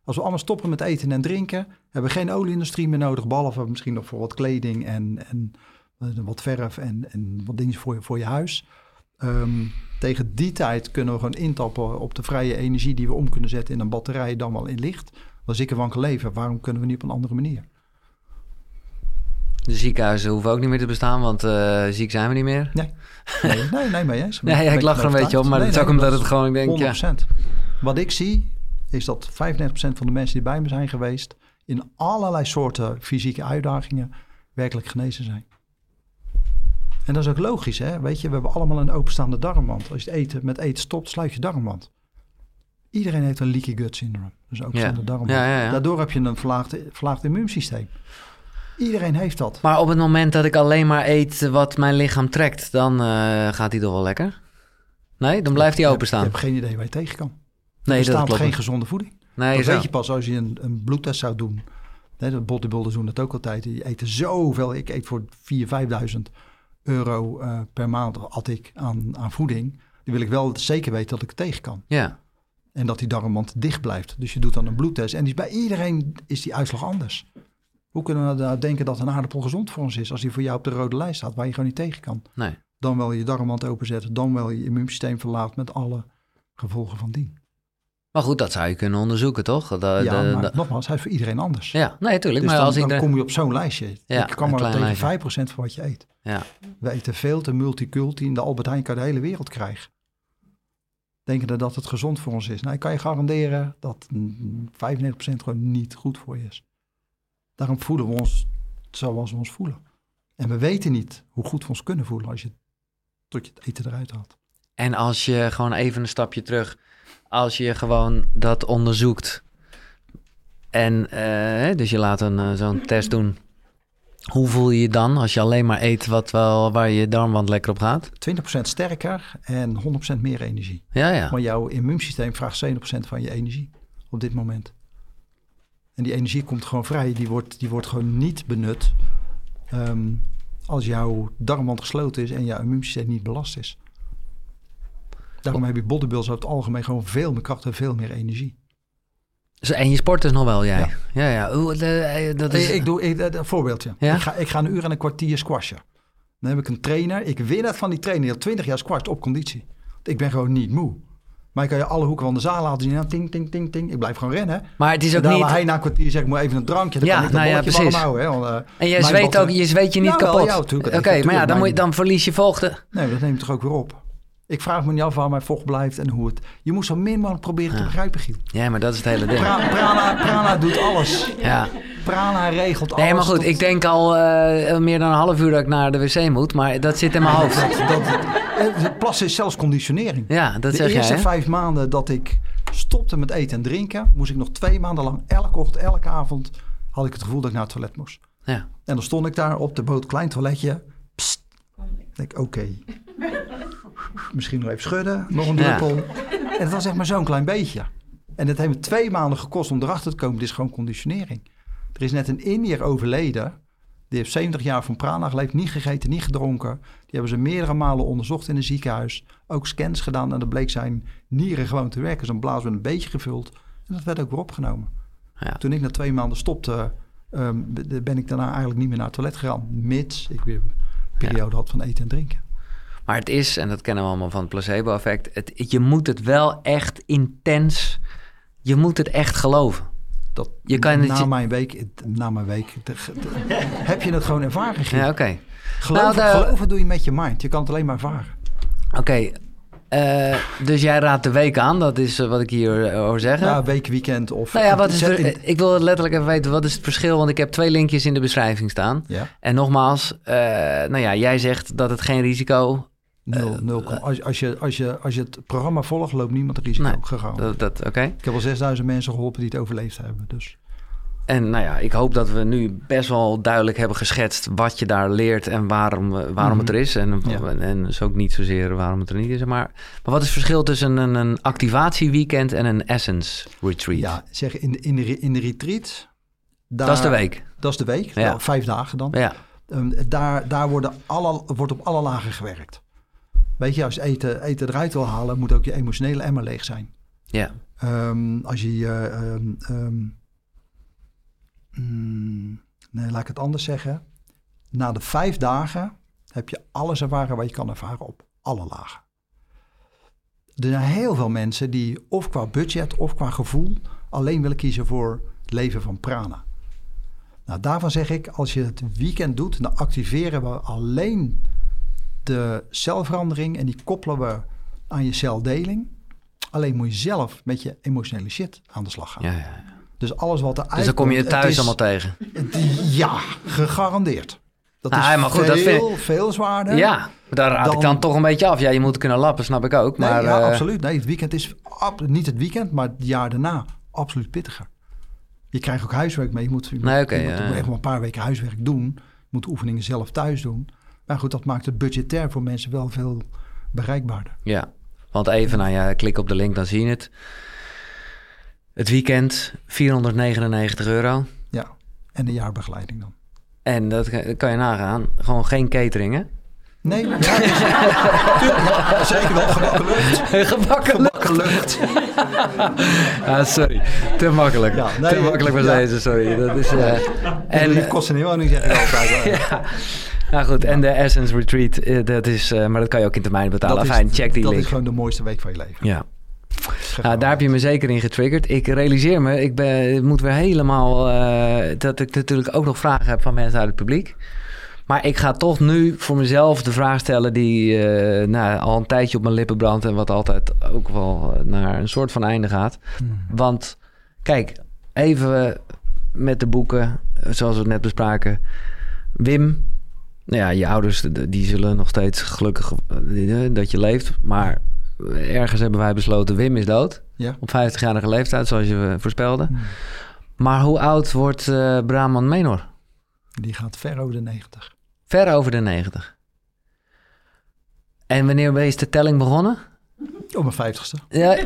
Als we allemaal stoppen met eten en drinken, hebben we geen olieindustrie meer nodig, behalve misschien nog voor wat kleding en, en eh, wat verf en, en wat dingen voor, je- voor je huis. Ehm, tegen die tijd kunnen we gewoon intappen op de vrije energie die we om kunnen zetten in een batterij, dan wel in licht. Als ik ervan kan leven, waarom kunnen we niet op een andere manier? De ziekenhuizen hoeven ook niet meer te bestaan, want eh, ziek zijn we niet meer. Nee, nee, *laughs* nee, maar eens. Nee, ik lach er een beetje op, maar dat is ook omdat het gewoon, ik denk, ja. 100%. Wat ik zie, is dat 35% van de mensen die bij me zijn geweest... in allerlei soorten fysieke uitdagingen werkelijk genezen zijn. En dat is ook logisch, hè? Weet je, we hebben allemaal een openstaande darmwand. Als je het eten, met eten stopt, sluit je darmwand. Iedereen heeft een leaky gut syndrome. Dus darmwand. Ja, ja, ja. Daardoor heb je een verlaagd, verlaagd immuunsysteem. Iedereen heeft dat. Maar op het moment dat ik alleen maar eet wat mijn lichaam trekt, dan eh, gaat hij toch wel lekker? Nee, dan blijft hij openstaan. hebt geen idee waar je tegen kan. Nee, er staat geen gezonde voeding. Nee, dat zo. weet je pas als je een, een bloedtest zou doen. Hè, de bodybuilders doen dat ook altijd. Die eten zoveel. Ik eet voor 4.000, 5.000 euro eh, per maand had ik aan, aan voeding. Die wil ik wel zeker weten dat ik het tegen kan. Ja, En dat die darmwand dicht blijft. Dus je doet dan een bloedtest. En die is bij iedereen is die uitslag anders. Hoe kunnen we nou denken dat een aardappel gezond voor ons is... als die voor jou op de rode lijst staat, waar je gewoon niet tegen kan? nee. Dan wel je darmwand openzetten, dan wel je immuunsysteem verlaat... met alle gevolgen van dien. Maar goed, dat zou je kunnen onderzoeken, toch? De, ja, de- maar de- nogmaals, hij is voor iedereen anders. ja, nee, tuurlijk. Dus maar dan, als ik dan kom je op zo'n lijstje. Ja, ik kan maar tegen lijstje. 5% van wat je eet. Ja. We eten veel te multiculti. In de Albert Heijn kan je de hele wereld krijgen. Denken dat het gezond voor ons is. Nou, ik kan je garanderen dat mm, 95% gewoon niet goed voor je is. Daarom voelen we ons zoals we ons voelen. En we weten niet hoe goed we ons kunnen voelen als je tot je het eten eruit haalt. En als je gewoon even een stapje terug, als je gewoon dat onderzoekt en eh, dus je laat een, eh, zo'n test doen, hoe voel je je dan als je alleen maar eet wat wel, waar je darmwand lekker op gaat? 20% sterker en 100% meer energie. Ja, ja. Maar jouw immuunsysteem vraagt 70% van je energie op dit moment. En die energie komt gewoon vrij. Die wordt, die wordt gewoon niet benut ehm, als jouw darmwand gesloten is en jouw immuunsysteem niet belast is. Daarom heb je bodybuilders over het algemeen gewoon veel meer kracht en veel meer energie. En je sport dus nog wel, jij? Ja, ja. De- eh, dat is... Ik, ik doe ik, eh, een voorbeeldje. Ja? Ik, ga, ik ga een uur en een kwartier squashen. Dan heb ik een trainer. Ik win het van die trainer. Die al 20 jaar squasht op conditie. Ik ben gewoon niet moe. Maar ik kan je alle hoeken van de zaal laten zien. Ting, ting, ting, ting. Ik blijf gewoon rennen. Maar het is ook niet... waar hij na een kwartier zegt, moet even een drankje. Dan Ja, kan ik dat nou ja, precies. houden. Hè? Want, eh, En je zweet, ook, je zweet je niet Jawel, kapot. Oké, maar ja, dan, moet je, dan verlies je voogden. Nee, dat neemt toch ook weer op. Ik vraag me niet af waar mijn vocht blijft en hoe het... Je moet zo min mogelijk proberen te begrijpen, Giel. Ja, maar dat is het hele ding. Pra- Prana, Prana doet alles. Ja. Prana regelt alles. Nee, maar goed, tot- ik denk al eh, meer dan een half uur dat ik naar de wc moet, maar dat zit in mijn hoofd. Dat, dat, eh, plassen is zelfs conditionering. Ja, dat de zeg jij, eerste hè? vijf maanden dat ik stopte met eten en drinken... moest ik nog twee maanden lang elke ochtend, elke avond... had ik het gevoel dat ik naar het toilet moest. Ja. En dan stond ik daar op de boot, klein toiletje. Psst. Ik denk, oké. Misschien nog even schudden, nog een Ja. druppel. En het was echt maar zo'n klein beetje. En het heeft me twee maanden gekost om erachter te komen. Dit is gewoon conditionering. Er is net een Indiër overleden. Die heeft 70 jaar van prana geleefd. Niet gegeten, niet gedronken. Die hebben ze meerdere malen onderzocht in een ziekenhuis. Ook scans gedaan. En dat bleek zijn nieren gewoon te werken. Zo'n blaas werd een beetje gevuld. En dat werd ook weer opgenomen. Ja. Toen ik na twee maanden stopte, ehm, ben ik daarna eigenlijk niet meer naar het toilet gegaan. Mits ik weer een periode had van eten en drinken. Maar het is, en dat kennen we allemaal van het placebo-effect, het, je moet het wel echt intens, je moet het echt geloven. Dat, Je kan het na, je- mijn week, na mijn week heb je het gewoon ervaren. Ja, oké. Geloven, Nou, de- geloven doe je met je mind. Je kan het alleen maar ervaren. Oké, eh, dus jij raadt de week aan, dat is eh, wat ik hier eh, over zeg. Ja, week, weekend of... Nou ja, wat is er, in- ik wil letterlijk even weten, wat is het verschil? Want ik heb twee linkjes in de beschrijving staan. Ja, En nogmaals, nou ja, jij zegt dat het geen risico... nul, nul, als, als, je, als, je, als je het programma volgt, loopt niemand een risico Nee, gegaan. Dat, dat, Oké. Ik heb al 6000 mensen geholpen die het overleefd hebben. Dus En nou ja, ik hoop dat we nu best wel duidelijk hebben geschetst wat je daar leert en waarom, eh, waarom het er is. En, Ja. en dus ook niet zozeer waarom het er niet is. Maar, maar wat is het verschil tussen een, een activatieweekend en een essence retreat? ja, zeg in de, in de, in de retreat... Daar, dat is de week. Dat is de week, Ja. wel, vijf dagen dan. Ja, Ehm, daar daar worden alle, wordt op alle lagen gewerkt. Weet je, als je eten, eten eruit wil halen, moet ook je emotionele emmer leeg zijn. ja. Ehm, als je... ehm, ehm, mm, nee, laat ik het anders zeggen. Na de vijf dagen heb je alles ervaren wat je kan ervaren op alle lagen. Er zijn heel veel mensen die of qua budget of qua gevoel alleen willen kiezen voor het leven van prana. Nou, daarvan zeg ik, als je het weekend doet, dan activeren we alleen de celverandering en die koppelen we aan je celdeling. Alleen moet je zelf met je emotionele shit aan de slag gaan. ja, ja. Dus alles wat er Dus dan kom je thuis is- allemaal tegen. Ja, gegarandeerd. Dat Nou, is maar goed, veel, dat vind veel zwaarder. Ja, daar raad ik Dan- toch een beetje af. Ja, je moet kunnen lappen, snap ik ook. Nee, Maar, ja, eh, absoluut. Nee, het weekend is niet het weekend, maar het jaar daarna absoluut pittiger. Je krijgt ook huiswerk mee. Je moet, je Nee, je moet ja, ja. echt wel een paar weken huiswerk doen. Je moet oefeningen zelf thuis doen. Maar goed, dat maakt het budgetair voor mensen wel veel bereikbaarder. Ja, want even, nou ja, klik op de link, dan zie je het. Het weekend, 499 euro. Ja, en de jaarbegeleiding dan. En dat kan- je nagaan. Gewoon geen catering, hè? Nee, *laughs* ja, zeker wel. Gebakken lucht. Gebakken lucht. Gebakken lucht. *laughs* Ah, sorry. Te makkelijk. Ja, nee, Te makkelijk was deze, sorry. Dat is, eh, En en, die kosten een woning, zeg ik altijd. *laughs* ja. Nou goed, en de Essence Retreat, eh, dat is, eh, maar dat kan je ook in termijnen betalen. Dat is- Fijn, check die dat link. is gewoon de mooiste week van je leven. Ja. Nou, daar heb je me zeker in getriggerd. Ik realiseer me, ik ben, ik moet weer helemaal... eh, dat ik natuurlijk ook nog vragen heb van mensen uit het publiek. Maar ik ga toch nu voor mezelf de vraag stellen die eh, nou, al een tijdje op mijn lippen brandt... en wat altijd ook wel naar een soort van einde gaat. Hmm. Want kijk, even met de boeken, zoals we het net bespraken. Wim, nou ja, je ouders die zullen nog steeds gelukkig eh, dat je leeft. Maar ergens hebben wij besloten, Wim is dood. Ja. Op 50-jarige leeftijd, zoals je eh, voorspelde. Hmm. Maar hoe oud wordt eh Brahman Menor? Die gaat ver over de 90. Ver over de 90. En wanneer is de telling begonnen? Op mijn vijftigste. Ja,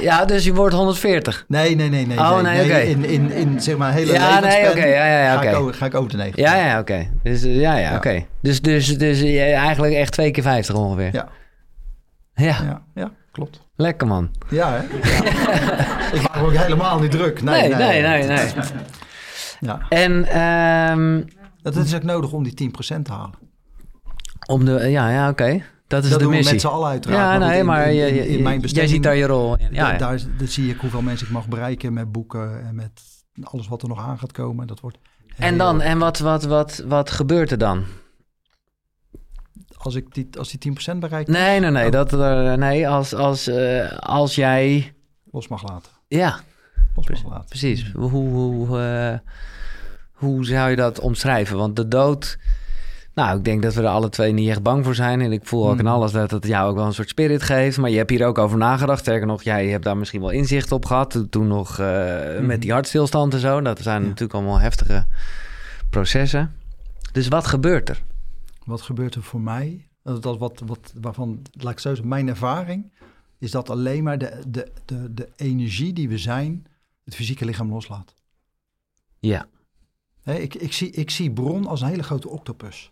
ja dus je wordt 140. Nee, nee, nee, nee. Oh, nee, oké. In, in, in zeg maar hele Ja, nee, oké, ja, ja, ja, ga, ik oké. over, ga ik over de 90. Ja, ja, oké. Dus eh, ja, ja, oké. Dus, dus, dus eh, eigenlijk echt twee keer 50 ongeveer. Ja. Ja, Ja, klopt. lekker man. Ja, hè? Ik maak me ook helemaal niet druk. Nee, Nee, nee, nee, nee. Ja. En ehm, Dat is ook nodig om die 10% te halen. om de, ja, ja, oké. Dat is dat de doen we missie. met z'n allen uiteraard. ja, nee, in- maar in, in, mijn jij ziet daar je rol in. Ja, da- ja. Daar, daar zie ik hoeveel mensen ik mag bereiken met boeken en met alles wat er nog aan gaat komen. Dat wordt En dan, en wat, wat, wat, wat gebeurt er dan? als ik die, als die 10% bereik, Nee, nee, nee. Oh. Dat, eh, nee als, als, eh, als jij... los mag laten. Ja, Los mag laten. precies. Hoe, hoe, eh, hoe zou je dat omschrijven? Want de dood... Nou, ik denk dat we er alle twee niet echt bang voor zijn. En ik voel ook in Hmm. alles dat het jou ook wel een soort spirit geeft. Maar je hebt hier ook over nagedacht. Sterker nog, jij hebt daar misschien wel inzicht op gehad. Toen, nog eh, met die hartstilstand en zo. Dat zijn Ja. natuurlijk allemaal heftige processen. Dus wat gebeurt er? Wat gebeurt er voor mij? Dat, wat, wat, waarvan, laat ik zo zeggen, mijn ervaring is dat alleen maar de, de, de, de energie die we zijn, het fysieke lichaam loslaat. Ja, ik, ik, zie, ik zie bron als een hele grote octopus.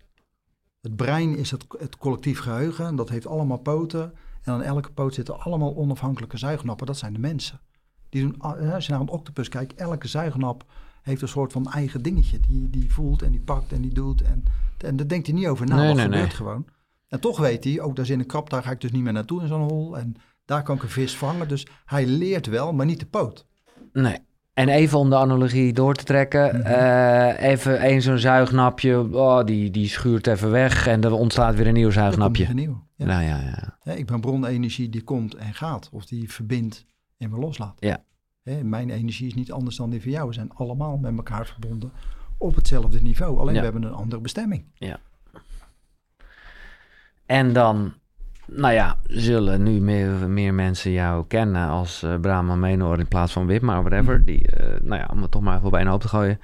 Het brein is het, het collectief geheugen. en Dat heeft allemaal poten. En aan elke poot zitten allemaal onafhankelijke zuignappen. Dat zijn de mensen. Die doen, als je naar een octopus kijkt, elke zuignap heeft een soort van eigen dingetje. Die, die voelt en die pakt en die doet. En, en daar denkt hij niet over na. Nee, dat nee, gebeurt nee. gewoon. En toch weet hij, ook daar zit een krab, daar ga ik dus niet meer naartoe in zo'n hol. En daar kan ik een vis vangen. Dus hij leert wel, maar niet de poot. nee. En even om de analogie door te trekken. Mhm. eh, even één zo'n zuignapje. Oh, die, die schuurt even weg. En er ontstaat weer een nieuw zuignapje. een nieuw. Ja. Nou ja, ja. Ik ben bronenergie die komt en gaat. Of die verbindt en weer loslaat. Ja. Hè, mijn energie is niet anders dan die van jou. We zijn allemaal met elkaar verbonden op hetzelfde niveau. Alleen Ja. we hebben een andere bestemming. En dan, nou ja, zullen nu meer, meer mensen jou kennen als eh Brahma Menor in plaats van Wip, maar whatever. Mhm. Die, eh, nou ja, om het toch maar even een hoop te gooien.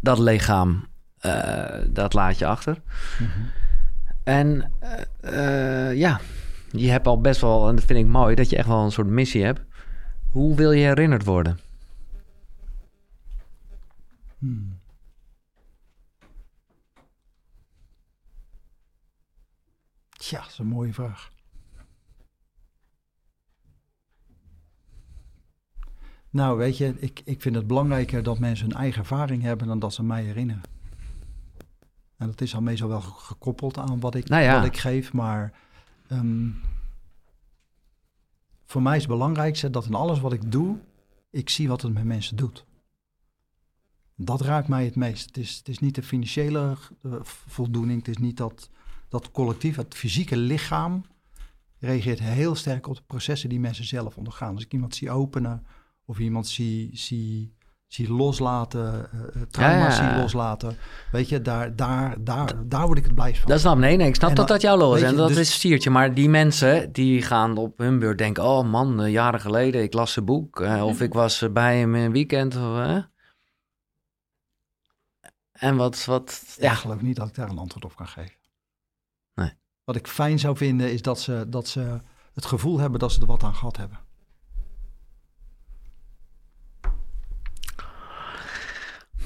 Dat lichaam, eh, dat laat je achter. En eh, eh, ja, je hebt al best wel, en dat vind ik mooi, dat je echt wel een soort missie hebt. Hoe wil je herinnerd worden? Hmm. Tja, dat is een mooie vraag. Nou, weet je, ik, ik vind het belangrijker dat mensen hun eigen ervaring hebben dan dat ze mij herinneren. En dat is al meestal wel ge- gekoppeld aan wat ik, Nou ja. wat ik geef, maar ehm, voor mij is het belangrijkste dat in alles wat ik doe, ik zie wat het met mensen doet. Dat raakt mij het meest. Het is, het is niet de financiële eh, voldoening, het is niet dat, dat collectief, het fysieke lichaam reageert heel sterk op de processen die mensen zelf ondergaan. Als ik iemand zie openen of iemand zie, zie, zie loslaten, eh, eh, trauma's Ja, ja. zie loslaten, weet je, daar, daar, daar, daar word ik het blij van. Dat snap nee, nee, ik snap En dat dat jouw los is. En dat dus- is stiertje. Maar die mensen die gaan op hun beurt denken: oh man, eh, jaren geleden, ik las zijn boek. eh, of ik was eh, bij hem in een weekend. Of, eh. En wat, wat, ja, ik geloof niet dat ik daar een antwoord op kan geven. Nee. Wat ik fijn zou vinden is dat ze, dat ze het gevoel hebben dat ze er wat aan gehad hebben.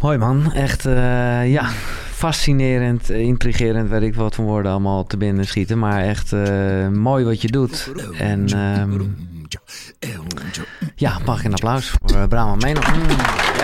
mooi man. Echt, eh, ja, fascinerend, eh, intrigerend, weet ik wat voor woorden allemaal te binnen schieten. Maar echt eh, mooi wat je doet. En ehm, ja, mag ik een applaus voor uh, Brahma Menor. Mm.